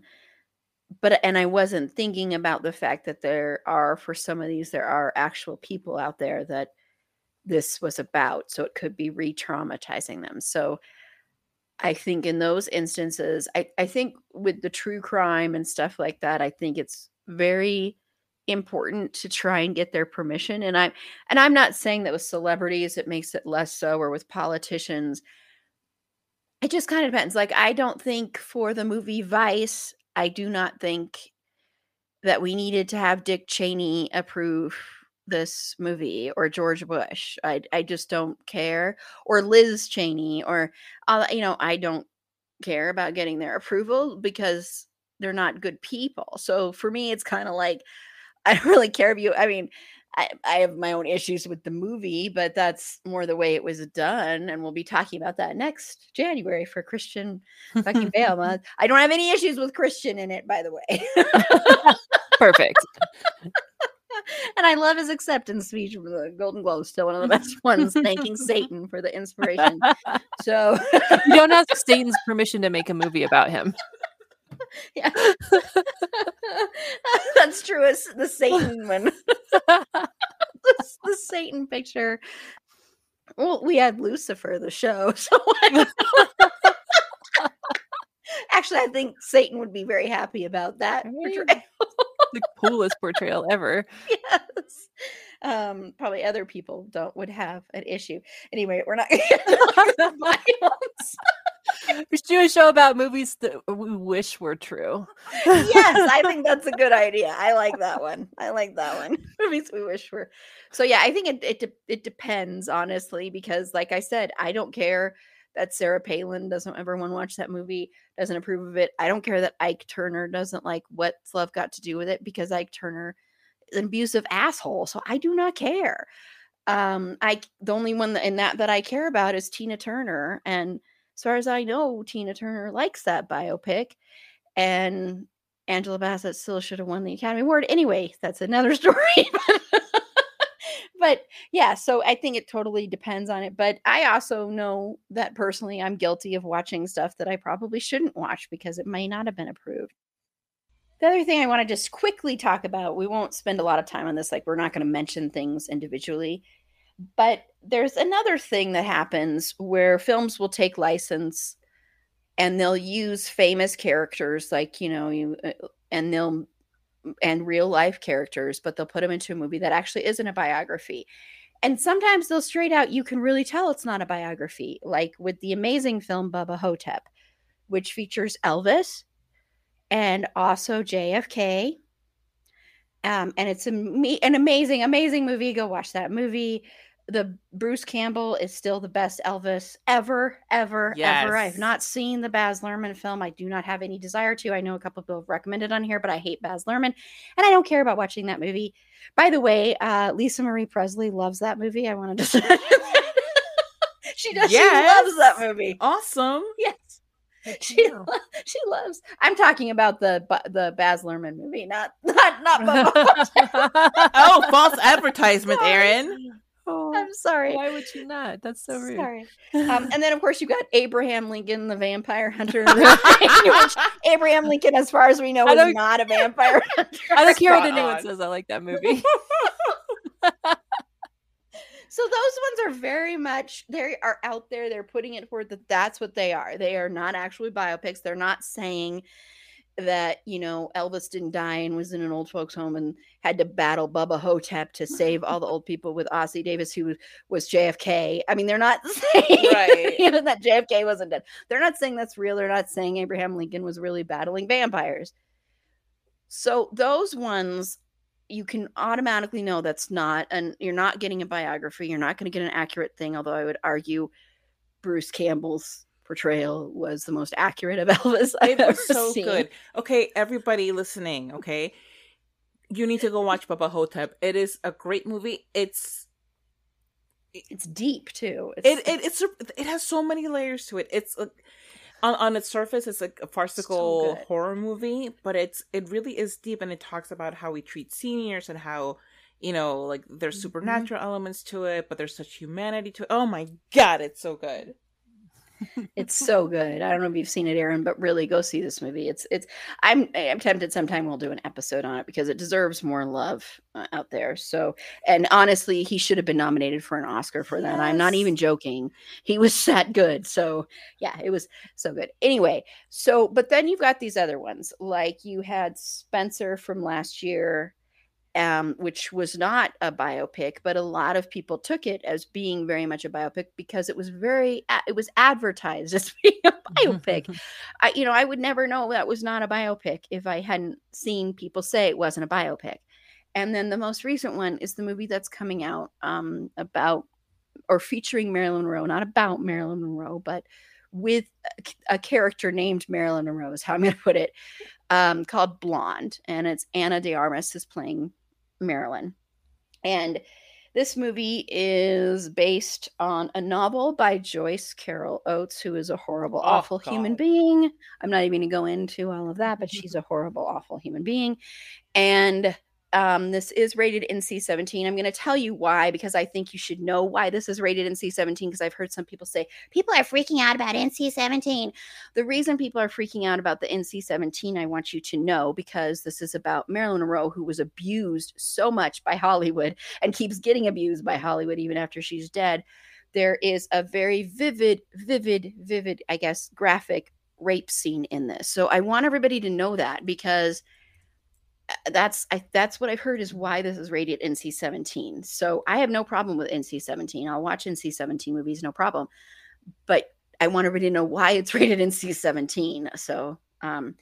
But and I wasn't thinking about the fact that there are for some of these there are actual people out there that this was about so it could be re-traumatizing them. So I think in those instances, I, I think with the true crime and stuff like that, I think it's very important to try and get their permission. And I'm and I'm not saying that with celebrities it makes it less so or with politicians. It just kind of depends. Like I don't think for the movie Vice, I do not think that we needed to have Dick Cheney approve this movie or George Bush. I I just don't care or Liz Cheney or uh, you know I don't care about getting their approval because they're not good people. So for me it's kind of like I don't really care if you I mean I, I have my own issues with the movie, but that's more the way it was done. And we'll be talking about that next January for Christian fucking Bale month. I don't have any issues with Christian in it, by the way. Perfect and I love his acceptance speech from the Golden Globes. Still one of the best ones, thanking Satan for the inspiration. So you don't ask Satan's permission to make a movie about him. Yeah, that's true. It's the Satan one, the, the Satan picture. Well, we had Lucifer, the show, so. Actually, I think Satan would be very happy about that portrayal the coolest portrayal ever. Yes. Um, probably other people don't would have an issue. Anyway, we're not we should do a show about movies that we wish were true. yes, I think that's a good idea. I like that one. I like that one. Movies we wish were. So yeah, I think it it de- it depends honestly because like I said, I don't care that Sarah Palin doesn't ever want to watch that movie, doesn't approve of it. I don't care that Ike Turner doesn't like what's love got to do with it because Ike Turner an abusive asshole. So I do not care. Um, I the only one in that that I care about is Tina Turner, and as far as I know, Tina Turner likes that biopic, and Angela Bassett still should have won the Academy Award. Anyway, that's another story but yeah, so I think it totally depends on it. But I also know that personally, I'm guilty of watching stuff that I probably shouldn't watch because it may not have been approved. The other thing I want to just quickly talk about, we won't spend a lot of time on this, like, we're not going to mention things individually. But there's another thing that happens where films will take license and they'll use famous characters, like, you know, you, uh, and they'll and real life characters, but they'll put them into a movie that actually isn't a biography. And sometimes they'll straight out, you can really tell it's not a biography, like with the amazing film Bubba Ho-Tep, which features Elvis and also JFK. Um, and it's a, an amazing, amazing movie. Go watch that movie the Bruce Campbell is still the best Elvis ever, ever, yes. ever. I've not seen the Baz Luhrmann film. I do not have any desire to. I know a couple people have recommended on here, but I hate Baz Luhrmann, and I don't care about watching that movie. By the way, uh, Lisa Marie Presley loves that movie. I wanted to say she does. Yes. She loves that movie. Awesome. Yes. She lo- she loves. I'm talking about the the Baz Luhrmann movie, not not not. oh, false advertisement, Erin. Oh, I'm sorry. Why would you not? That's so rude. Sorry. Um, and then, of course, you got Abraham Lincoln, the vampire hunter. Abraham Lincoln, as far as we know, is not a vampire hunter. I don't care what anyone says. I like that movie. So those ones are very much they are out there. They're putting it forward that that's what they are. They are not actually biopics. They're not saying that you know Elvis didn't die and was in an old folks home and had to battle Bubba Ho-Tep to save all the old people with Ossie Davis who was JFK. I mean, they're not saying right. you know, that JFK wasn't dead. They're not saying that's real. They're not saying Abraham Lincoln was really battling vampires. So those ones you can automatically know that's not and you're not getting a biography. You're not going to get an accurate thing, although I would argue Bruce Campbell's portrayal was the most accurate of Elvis I've was so seen. good. Okay, everybody listening, okay, you need to go watch Bubba Ho-Tep. It is a great movie. It's it's deep too. It's, it, it it's it has so many layers to it. It's like on, on its surface, it's like a farcical so horror movie, but it's it really is deep, and it talks about how we treat seniors and how you know like there's mm-hmm. supernatural mm-hmm. elements to it, but there's such humanity to it. Oh my god, it's so good. It's so good. I don't know if you've seen it, Aaron, but really go see this movie. It's it's. I'm I'm tempted. Sometime we'll do an episode on it because it deserves more love uh, out there. So, and honestly, he should have been nominated for an Oscar for that. Yes. I'm not even joking. He was that good. So yeah, it was so good. Anyway, so but then you've got these other ones like you had Spencer from last year um, which was not a biopic, but a lot of people took it as being very much a biopic because it was very it was advertised as being a biopic. I, you know, I would never know that was not a biopic if I hadn't seen people say it wasn't a biopic. And then the most recent one is the movie that's coming out um, about or featuring Marilyn Monroe, not about Marilyn Monroe, but with a, a character named Marilyn Monroe is how I'm going to put it, um, called Blonde, and it's Ana de Armas is playing Marilyn. And this movie is based on a novel by Joyce Carol Oates, who is a horrible, oh, awful God. human being. I'm not even going to go into all of that, but she's a horrible, awful human being. And um, this is rated NC 17. I'm going to tell you why because I think you should know why this is rated NC 17 because I've heard some people say people are freaking out about NC 17. The reason people are freaking out about the NC 17, I want you to know because this is about Marilyn Monroe, who was abused so much by Hollywood and keeps getting abused by Hollywood even after she's dead. There is a very vivid, vivid, vivid, I guess, graphic rape scene in this. So I want everybody to know that because that's I, that's what I've heard is why this is rated NC-17. So I have no problem with NC-17. I'll watch NC-17 movies, no problem. But I want everybody to know why it's rated NC-17. So, um,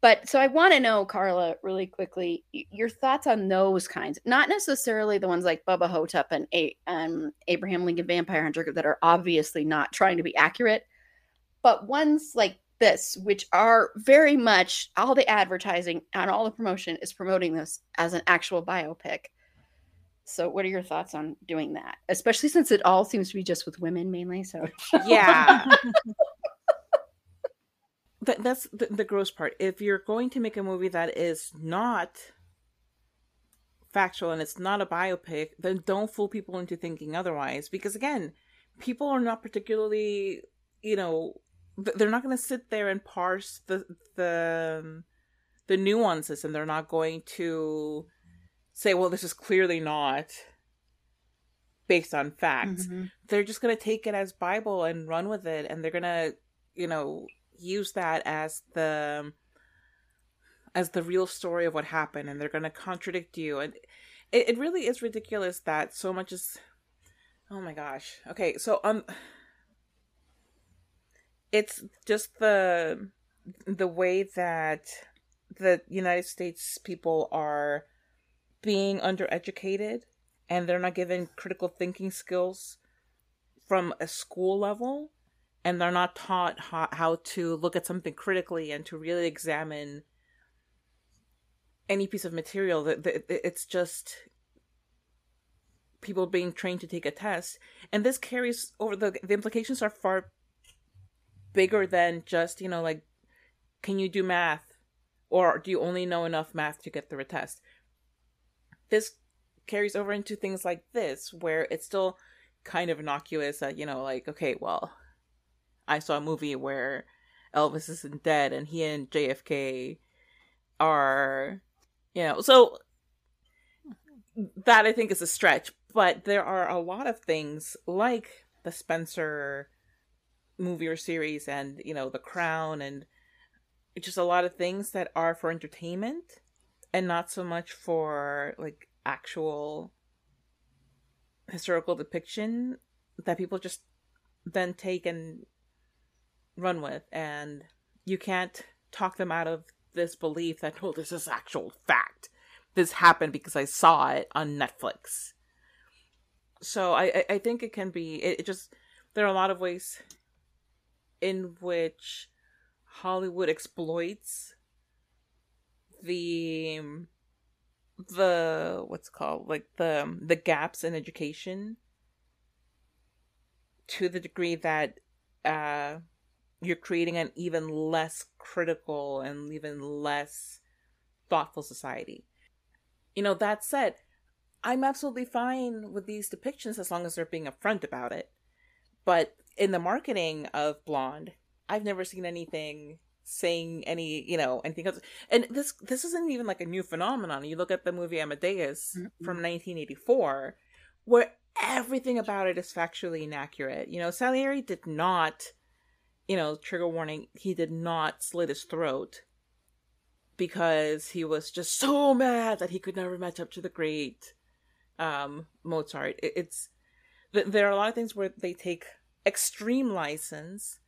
but so I want to know, Carla, really quickly, your thoughts on those kinds, not necessarily the ones like Bubba Ho-Tep and A- um, Abraham Lincoln Vampire Hunter that are obviously not trying to be accurate, but ones like this, which are very much all the advertising and all the promotion is promoting this as an actual biopic. So, what are your thoughts on doing that? Especially since it all seems to be just with women mainly. So, yeah. that, that's the, the gross part. If you're going to make a movie that is not factual and it's not a biopic, then don't fool people into thinking otherwise. Because again, people are not particularly, you know, they're not going to sit there and parse the the um, the nuances and they're not going to say well this is clearly not based on facts. Mm-hmm. they're just going to take it as bible and run with it and they're going to you know use that as the um, as the real story of what happened and they're going to contradict you. And it, it really is ridiculous that so much is oh my gosh. Okay so um it's just the the way that the United States people are being undereducated and they're not given critical thinking skills from a school level and they're not taught how, how to look at something critically and to really examine any piece of material that it's just people being trained to take a test. And this carries over the the implications are far bigger than just, you know, like, can you do math? Or do you only know enough math to get through a test? This carries over into things like this, where it's still kind of innocuous that, you know, like, okay, well, I saw a movie where Elvis isn't dead and he and JFK are, you know, so that I think is a stretch. But there are a lot of things like the Spencer movie or series and you know the crown and just a lot of things that are for entertainment and not so much for like actual historical depiction that people just then take and run with. And you can't talk them out of this belief that oh this is actual fact. This happened because i saw it on netflix. So i i think it can be it, it just there are a lot of ways in which Hollywood exploits the the what's called like the the gaps in education to the degree that uh you're creating an even less critical and even less thoughtful society. You know, that said, I'm absolutely fine with these depictions as long as they're being upfront about it but in the marketing of Blonde, I've never seen anything saying any, you know, anything else. And this this isn't even like a new phenomenon. You look at the movie Amadeus mm-hmm. from 1984, where everything about it is factually inaccurate. You know, Salieri did not, you know, trigger warning, he did not slit his throat because he was just so mad that he could never match up to the great um Mozart. It, it's there are a lot of things where they take extreme license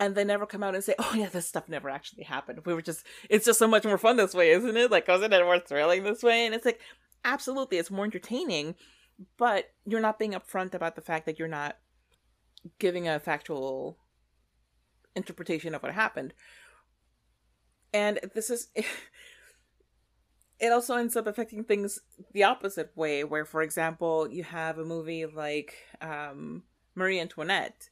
and they never come out and say, "Oh yeah, this stuff never actually happened. We were just it's just so much more fun this way, isn't it? Like, wasn't it more thrilling this way?" And it's like, absolutely, it's more entertaining, but you're not being upfront about the fact that you're not giving a factual interpretation of what happened. And this is it also ends up affecting things the opposite way where for example, you have a movie like um Marie Antoinette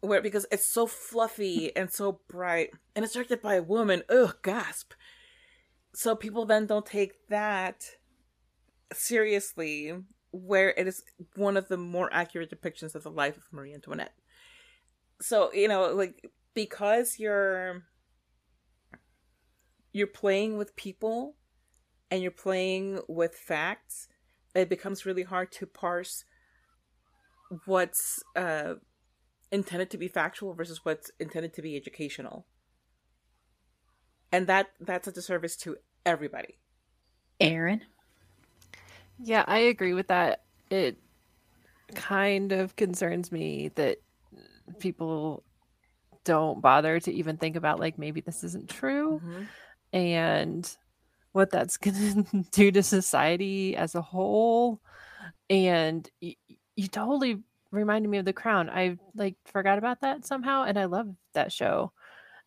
where because it's so fluffy and so bright and it's directed by a woman. Ugh gasp. So people then don't take that seriously where it is one of the more accurate depictions of the life of marie antoinette. So you know like because you're you're playing with people and you're playing with facts it becomes really hard to parse what's uh intended to be factual versus what's intended to be educational. And that that's a disservice to everybody. Aaron? Yeah i agree with that. It kind of concerns me that people don't bother to even think about like maybe this isn't true. Mm-hmm. and what that's going to do to society as a whole. And y- you totally reminded me of The Crown. I like forgot about that somehow, and I love that show.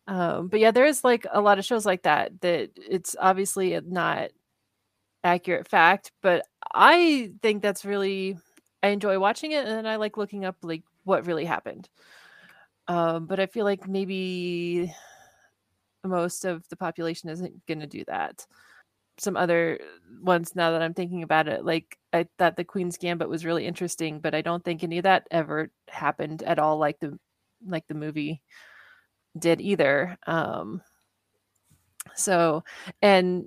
Um, but yeah, there's like a lot of shows like that that it's obviously not accurate fact, but I think that's really I enjoy watching it, and I like looking up like what really happened. Um, but I feel like maybe most of the population isn't going to do that some other ones now that I'm thinking about it. Like I thought the Queen's Gambit was really interesting, but I don't think any of that ever happened at all like the like the movie did either. Um so and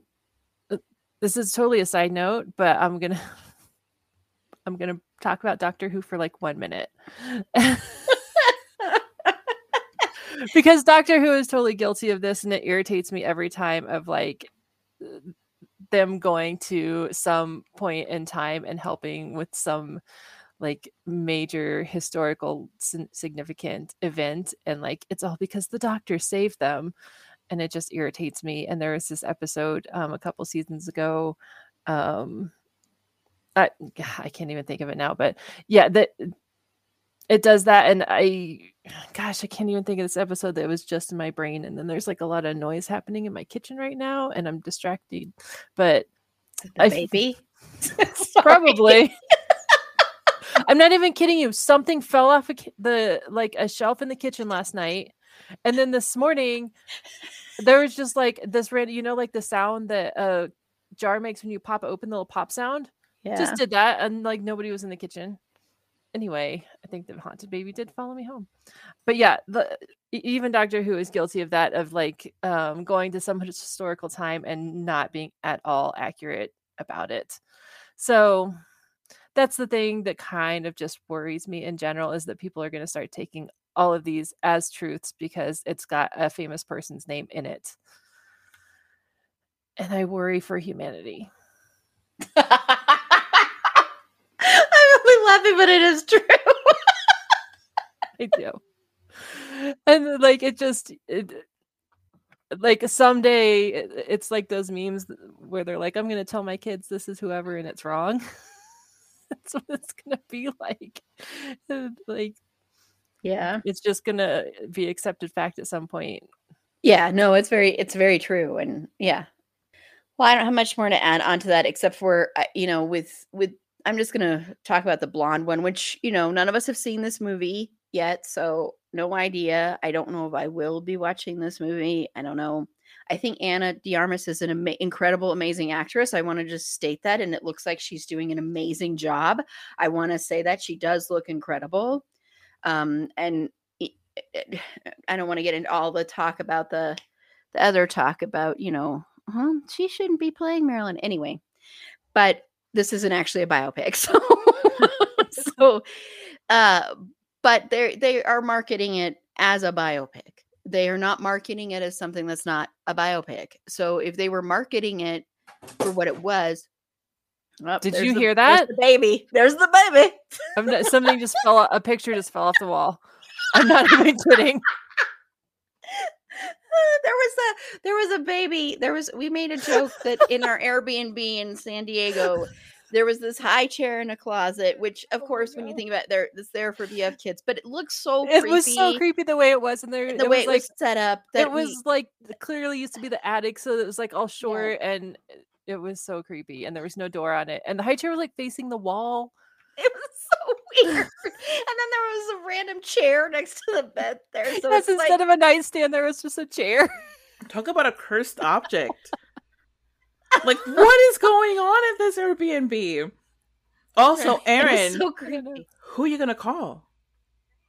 uh, this is totally a side note, but I'm to I'm to talk about Doctor Who for like 1 minute. because Doctor Who is totally guilty of this and it irritates me every time of like them going to some point in time and helping with some like major historical significant event and like it's all because the doctor saved them and it just irritates me and there was this episode um, a couple seasons ago um I, I can't even think of it now but yeah that it does that and i gosh i can't even think of this episode that was just in my brain and then there's like a lot of noise happening in my kitchen right now and i'm distracted but the baby? Probably. I'm not even kidding you something fell off a, the like a shelf in the kitchen last night and then this morning there was just like this random you know like the sound that a jar makes when you pop open the little pop sound? Yeah. just did that and like nobody was in the kitchen anyway, I think the haunted baby did follow me home. But yeah, the even Doctor Who is guilty of that of like um, going to some historical time and not being at all accurate about it. So that's the thing that kind of just worries me in general is that people are going to start taking all of these as truths because it's got a famous person's name in it. And I worry for humanity. laughing, but it is true. I do. And like it just it, like someday it's like those memes where they're like, I'm gonna tell my kids this is whoever and it's wrong. That's what it's gonna be like. like yeah. It's just gonna be accepted fact at some point. Yeah, no, it's very it's very true. And yeah. Well, I don't have much more to add on to that except for uh, you know, with with I'm just gonna talk about the blonde one, which you know none of us have seen this movie yet, so no idea. I don't know if I will be watching this movie. I don't know. I think Ana de Armas is an ama- incredible, amazing actress. I want to just state that, and it looks like she's doing an amazing job. I want to say that she does look incredible. Um, and I don't want to get into all the talk about the the other talk about you know huh, she shouldn't be playing Marilyn anyway. But this isn't actually a biopic, so so uh, but they they are marketing it as a biopic. They are not marketing it as something that's not a biopic. So if they were marketing it for what it was, oh, did you the, hear that? The baby, there's the baby. Not, something just fell. A picture just fell off the wall. I'm not even kidding. there was a there was a baby. There was we made a joke that in our Airbnb in San Diego, there was this high chair in a closet, which of oh, course, when you think about it, there, it's there for BF kids, but it looks so it creepy. was so creepy the way it was, and there the way was it like, was set up. That it was we, like clearly used to be the attic, so it was like all short, yeah. and it was so creepy, and there was no door on it, and the high chair was like facing the wall. It was so weird. and then there was a random chair next to the bed there. So yes, instead like... of a nightstand, there was just a chair. Talk about a cursed object. like, what is going on at this Airbnb? Also, Aaron, so who are you gonna call?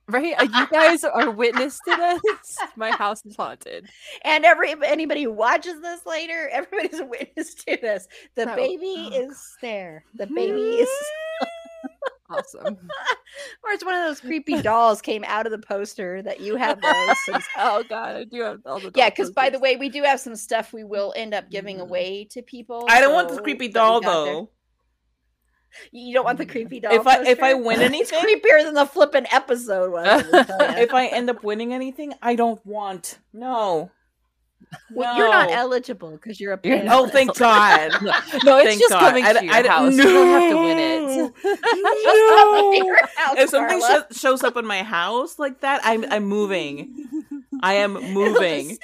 Right, uh, you guys are witness to this. My house is haunted, and every anybody who watches this later, everybody's a witness to this. The oh. baby is there. The baby is awesome. or it's one of those creepy dolls came out of the poster that you have those. oh god, I do have all the Yeah, because by the way, we do have some stuff we will end up giving mm-hmm. away to people. I don't so want the creepy doll though. There. You don't want the creepy doll. If I if I win anything, it's creepier than the flipping episode was. if I end up winning anything, I don't want. No. Well, no. you're not eligible because you're a you're, Oh, thank God! no, no it's thank just God. coming I, to your I, house. No. You don't have to win it. no. if something sh- shows up in my house like that, I'm I'm moving. I am moving.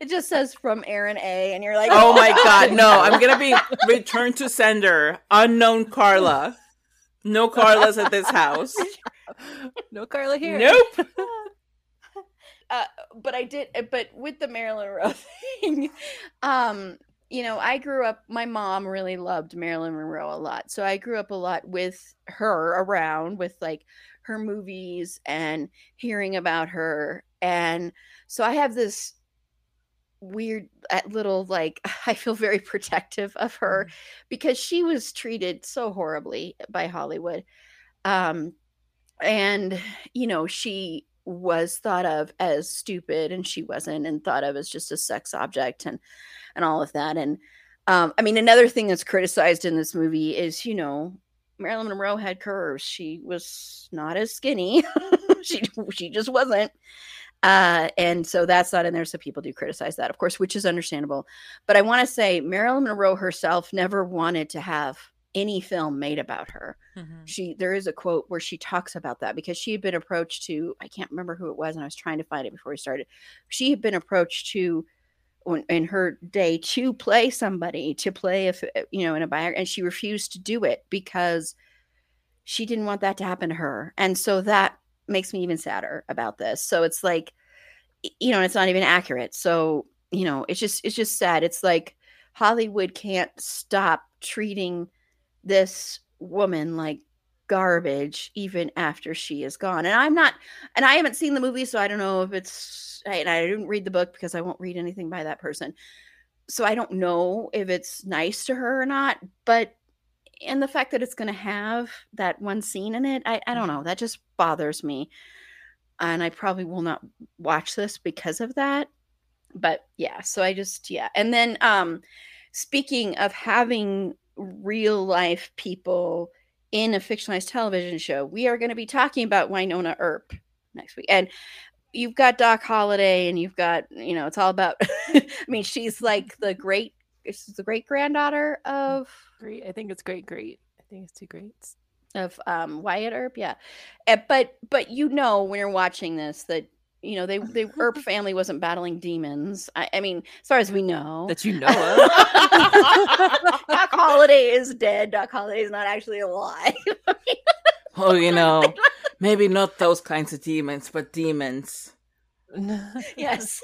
It just says from Aaron A, and you're like, oh my god, no! I'm gonna be returned to sender, unknown Carla. No Carla's at this house. No Carla here. Nope. Ah. Uh, but I did, uh, but with the Marilyn Monroe thing, um, you know, I grew up. My mom really loved Marilyn Monroe a lot, so I grew up a lot with her around, with like her movies and hearing about her, and so I have this weird uh, little like I feel very protective of her mm-hmm. because she was treated so horribly by Hollywood. Um and you know, she was thought of as stupid and she wasn't and thought of as just a sex object and and all of that and um i mean another thing that's criticized in this movie is you know marilyn monroe had curves. She was not as skinny. She she just wasn't. Uh and so that's not in there so people do criticize that of course which is understandable. But i want to say marilyn monroe herself never wanted to have any film made about her. Mm-hmm. She there is a quote where she talks about that because she had been approached to I can't remember who it was and I was trying to find it before we started. She had been approached to in her day to play somebody to play if you know in a bio and she refused to do it because she didn't want that to happen to her. And so that makes me even sadder about this. So it's like you know, it's not even accurate. So, you know, it's just it's just sad. It's like Hollywood can't stop treating this woman like garbage even after she is gone. And I'm not, and I haven't seen the movie, so I don't know if it's, and I didn't read the book because I won't read anything by that person. So I don't know if it's nice to her or not, but and the fact that it's going to have that one scene in it, I, I don't know. That just bothers me. And I probably will not watch this because of that. But yeah, so I just, yeah. And then, um, speaking of having real life people in a fictionalized television show. We are going to be talking about Wynonna Earp next week. And you've got Doc Holliday and you've got, you know, it's all about I mean, she's like the great she's the great granddaughter of great. I think it's great great. I think it's two greats. Of um Wyatt Earp, yeah. Uh, but but you know when you're watching this that you know, they the Earp family wasn't battling demons. I, I, mean, as far as we know, that you know of. Doc Holliday is dead. Doc Holiday is not actually alive. oh, you know, maybe not those kinds of demons, but demons. yes.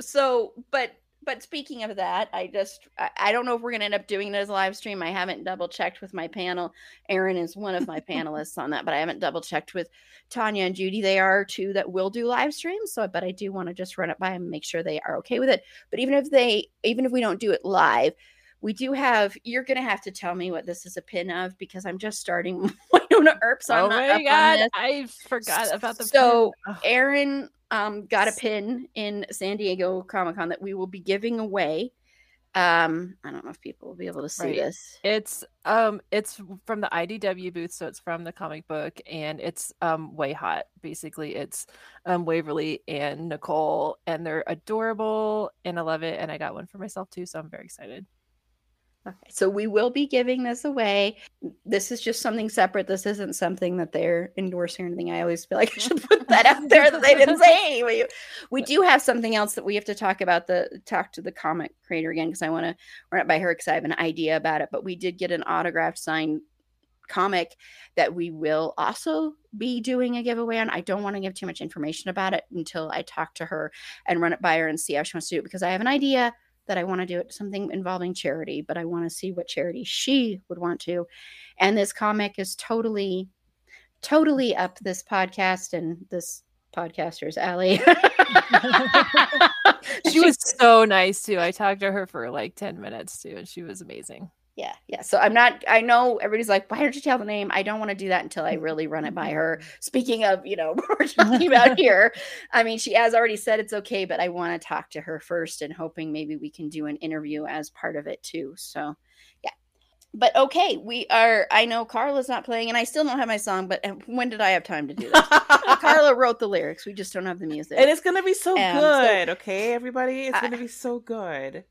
so, but but speaking of that, I just I, don't know if we're gonna end up doing it as a live stream. I haven't double checked with my panel. Aaron is one of my panelists on that, but I haven't double checked with Tanya and Judy. They are two that will do live streams. So, but I do want to just run it by and make sure they are okay with it. But even if they, even if we don't do it live, we do have. You're gonna have to tell me what this is a pin of because I'm just starting Wynonna Earp. So oh my god, I forgot about the. So pin. Aaron um, got a pin in San Diego Comic Con that we will be giving away. Um, I don't know if people will be able to see right. this. It's um, it's from the IDW booth, so it's from the comic book, and it's um, WayHaught. Basically, it's um, Waverly and Nicole, and they're adorable, and I love it. And I got one for myself too, so I'm very excited. Okay, so we will be giving this away. This is just something separate. This isn't something that they're endorsing or anything. I always feel like I should put that out there that they didn't say. We, we do have something else that we have to talk about the talk to the comic creator again because I want to run it by her because I have an idea about it. But we did get an autographed signed comic that we will also be doing a giveaway on. I don't want to give too much information about it until I talk to her and run it by her and see how she wants to do it because I have an idea that I want to do it something involving charity, but I want to see what charity she would want to. And this comic is totally, totally up this podcast and this podcaster's alley. she was so nice too. I talked to her for like 10 minutes too, and she was amazing yeah yeah. So i'm not i know everybody's like why don't you tell the name? I don't want to do that until i really run it by her. Mm-hmm. Speaking of you know we're talking about here i mean she has already said it's okay but i want to talk to her first and hoping maybe we can do an interview as part of it too so yeah. But okay we are i know carla's not playing and i still don't have my song but um, when did i have time to do this? Uh, Carla wrote the lyrics we just don't have the music. And it's gonna be so um, good so, okay everybody? It's gonna be so good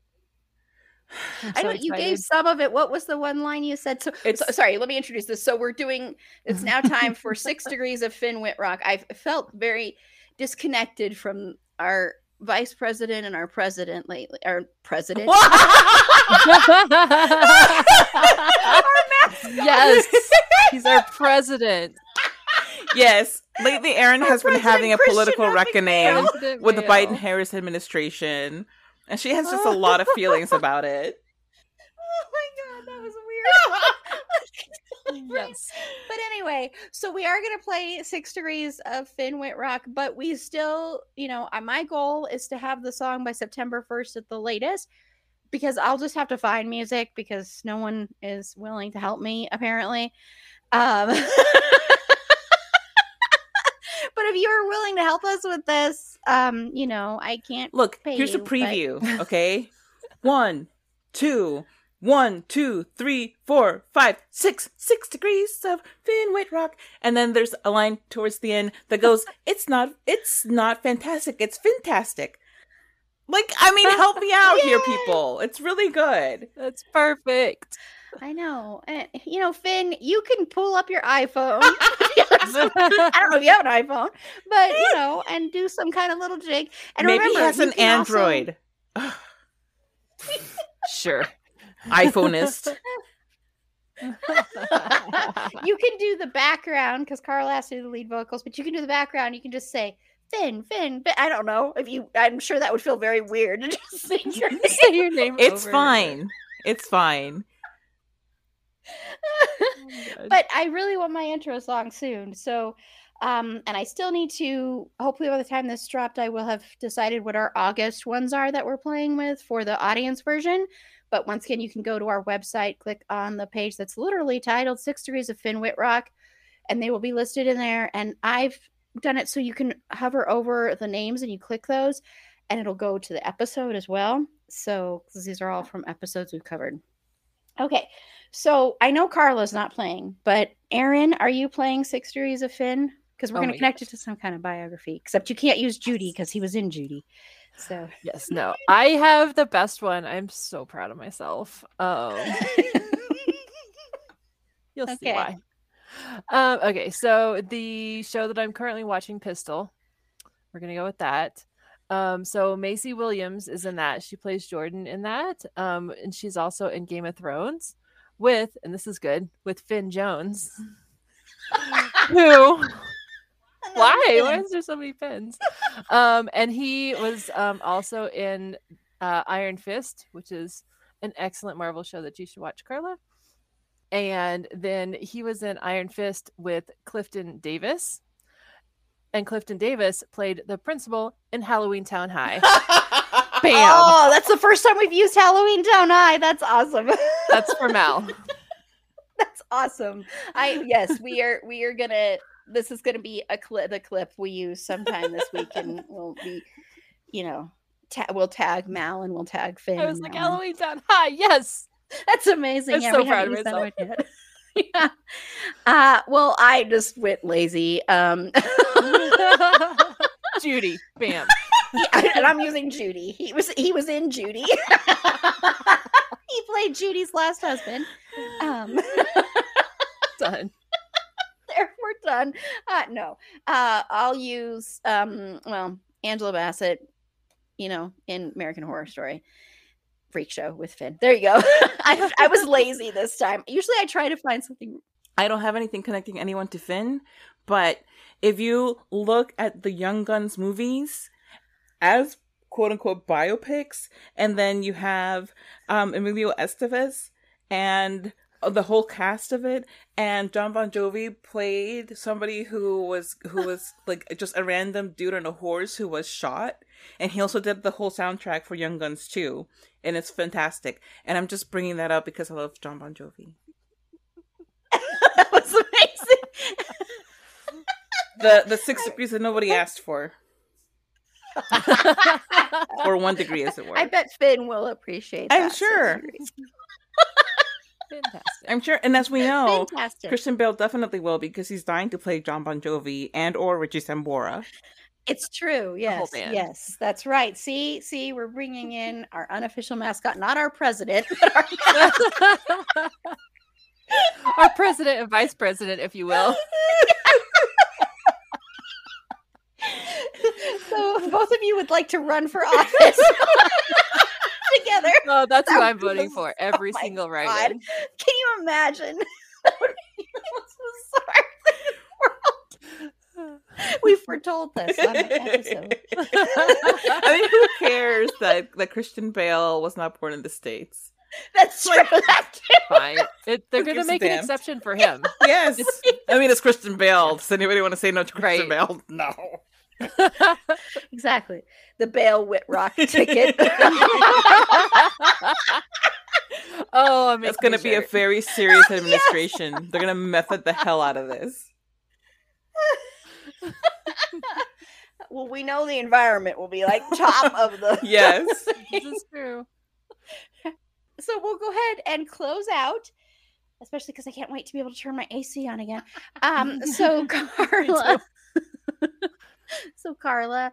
I know you gave some of it. What was the one line you said? So, so, sorry, let me introduce this. So we're doing. It's now time for six degrees of Finn Wittrock. I've felt very disconnected from our vice president and our president lately. Our president. yes, he's our president. Yes, lately Aaron has been having a political reckoning with the Biden Harris administration and she has just a lot of feelings about it. Oh my god, that was weird. yes. But anyway, so we are going to play Six Degrees of Finn Wittrock, but we still, you know, uh, my goal is to have the song by September 1st at the latest because I'll just have to find music because no one is willing to help me, apparently. Um, but if you are willing to help us with this, um, you know, I can't look. here's you, a preview. But... okay, one, two, one, two, three, four, five, six, six degrees of Finn rock, and then there's a line towards the end that goes, "It's not, it's not fantastic. It's fantastic." Like, I mean, help me out here, people. It's really good. That's perfect. I know. And, you know, Finn, you can pull up your iPhone. I don't know if you have an iPhone, but you know, and do some kind of little jig. And maybe remember, he has an Android. Also... sure, iPhoneist. you can do the background because Carl has to do the lead vocals, but you can do the background. You can just say Finn, Finn, Finn. I don't know if you. I'm sure that would feel very weird to just say your name. say your name. It's fine. It's fine. Oh but I really want my intro song soon. So, um, and I still need to. Hopefully, by the time this dropped, I will have decided what our August ones are that we're playing with for the audience version. But once again, you can go to our website, click on the page that's literally titled Six Degrees of Finn Wittrock, and they will be listed in there. And I've done it so you can hover over the names and you click those, and it'll go to the episode as well. So, these are all from episodes we've covered. Okay, so I know Carla's not playing, but Aaron, are you playing Six Degrees of Finn? Because we're oh going to connect gosh. it to some kind of biography. Except you can't use Judy because he was in Judy. So yes, no, I have the best one. I'm so proud of myself. Um, you'll okay. see why. Um, okay, so the show that I'm currently watching, Pistol, we're gonna go with that. Um, so Maisie Williams is in that. She plays Jordan in that. Um, and she's also in Game of Thrones with, and this is good, with Finn Jones. who why? Why is there so many Finns? um, and he was um also in uh, Iron Fist, which is an excellent Marvel show that you should watch, Carla. And then he was in Iron Fist with Clifton Davis. And Clifton Davis played the principal in Halloween Town High. Oh, that's the first time we've used Halloween Town High. That's awesome. that's for Mal. that's awesome. I yes, we are we are gonna this is gonna be a clip the clip we use sometime this week and we'll be you know ta- we'll tag Mal and we'll tag Finn. I was like Halloween Town High, yes. That's amazing. I'm yeah, so proud of myself. yeah. Uh, well, I just went lazy. Um, Judy, bam. Yeah, and I'm using Judy. He was he was in Judy. he played Judy's last husband. Um, done. There, we're done. Uh, no, uh, I'll use um, well Angela Bassett. You know, in American Horror Story freak show with Finn. There you go. I, I was lazy this time. Usually I try to find something. I don't have anything connecting anyone to Finn, but if you look at the Young Guns movies as quote unquote biopics, and then you have um, Emilio Estevez and the whole cast of it and John Bon Jovi played somebody who was who was like just a random dude on a horse who was shot and he also did the whole soundtrack for Young Guns too and it's fantastic and I'm just bringing that up because I love John Bon Jovi. that was amazing. the the 6 degrees that nobody asked for. or 1 degree as it were. I bet Finn will appreciate I'm sure. Fantastic. I'm sure, and as we know, Fantastic. Christian Bale definitely will because he's dying to play John Bon Jovi and or Richie Sambora. It's true. Yes. Yes. That's right. See, see, we're bringing in our unofficial mascot, not our president, but our Our president and vice president, if you will. so both of you would like to run for office together. Oh, that's who I'm voting was- for every oh single right. Can you imagine? That would be the most bizarre thing in the world. We foretold this on an episode. I mean, who cares that that Christian Bale was not born in the states? That's true. That's. Fine. It, they're going to make an damn? exception for him. Yes, I mean it's Christian Bale. Does anybody want to say no to Christian Right. Bale? No. Exactly. The Bale Wittrock ticket. oh, I'm That's going to be a very serious administration. They're going to method the hell out of this. well, we know the environment will be like top of the. Yes. This is true. So we'll go ahead and close out, especially because I can't wait to be able to turn my AC on again. Um, so Carla, so Carla,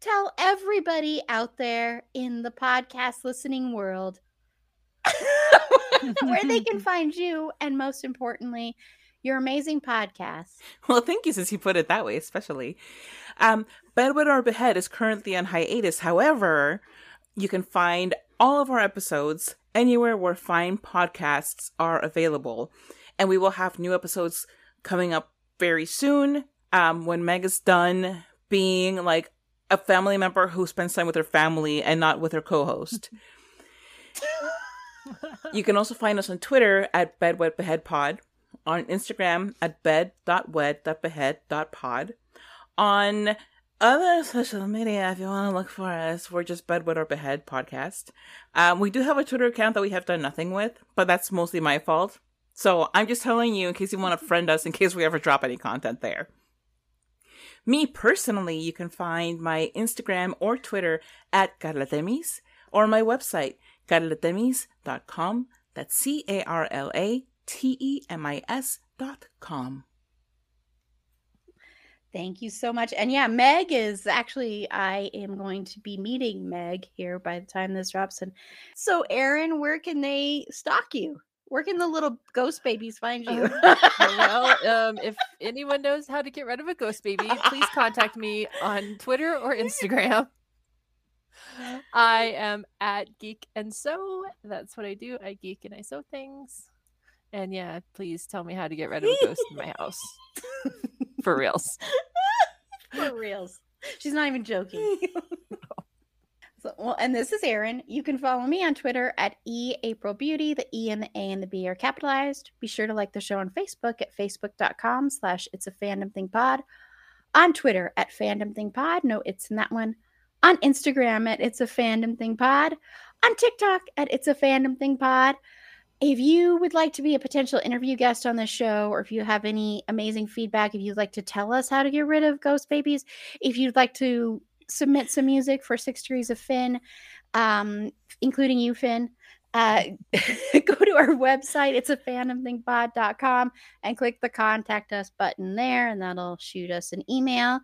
tell everybody out there in the podcast listening world where they can find you, and most importantly, your amazing podcast. Well, thank you since you put it that way, especially. Um, Bedwet or Behead is currently on hiatus. However, you can find all of our episodes anywhere where fine podcasts are available. And we will have new episodes coming up very soon um, when Meg is done being like a family member who spends time with her family and not with her co host. you can also find us on Twitter at bedwetbeheadpod on Instagram at bed.wed.behead.pod. On other social media, if you want to look for us, we're just Bedwet or Behead podcast. Um, we do have a Twitter account that we have done nothing with, but that's mostly my fault. So I'm just telling you in case you want to friend us, in case we ever drop any content there. Me personally, you can find my Instagram or Twitter at Carlatemis or my website, carlatemis.com. That's C A R L A T E M I S dot com. Thank you so much. And yeah, Meg is actually, I am going to be meeting Meg here by the time this drops. And so, Aaron, where can they stalk you? Where can the little ghost babies find you? well, um, if anyone knows how to get rid of a ghost baby, please contact me on Twitter or Instagram. I am at Geek and Sew. That's what I do. I geek and I sew things. And yeah, please tell me how to get rid of a ghost in my house. For reals. For reals. She's not even joking. So, well, and this is Erin. You can follow me on Twitter at e April Beauty. The E and the A and the B are capitalized. Be sure to like the show on Facebook at facebook.com slash it's a fandom thing pod. On Twitter at fandom thing pod. No, it's in that one. On Instagram at it's a fandom thing pod. On TikTok at it's a fandom thing pod. If you would like to be a potential interview guest on this show, or if you have any amazing feedback, if you'd like to tell us how to get rid of ghost babies, if you'd like to submit some music for Six Degrees of Finn, um, including you, Finn. Uh, go to our website. It's a fandomthingpod.com and click the contact us button there, and that'll shoot us an email.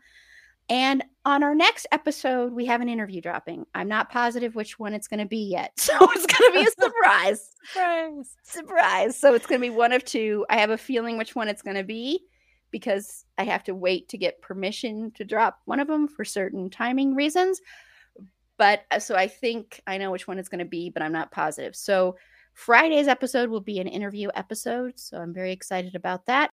And on our next episode, we have an interview dropping. I'm not positive which one it's going to be yet. So it's going to be a surprise. surprise. Surprise. So it's going to be one of two. I have a feeling which one it's going to be because I have to wait to get permission to drop one of them for certain timing reasons. But uh, so I think I know which one it's going to be, but I'm not positive. So Friday's episode will be an interview episode. So I'm very excited about that.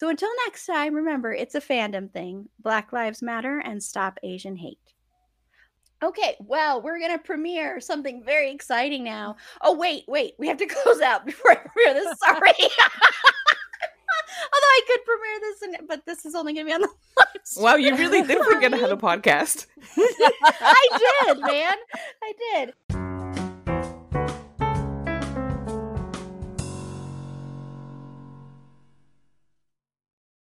So until next time, remember it's a fandom thing. Black Lives Matter and stop Asian hate. Okay, well, we're going to premiere something very exciting now. Oh, wait, wait. We have to close out before I premiere this. Sorry. Although I could premiere this, in, but this is only going to be on the live stream. Wow, you really did forget how to have a podcast. I did, man. I did.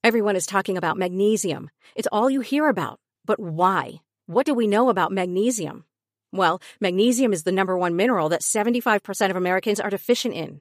Everyone is talking about magnesium. It's all you hear about. But why? What do we know about magnesium? Well, magnesium is the number one mineral that 75% of Americans are deficient in.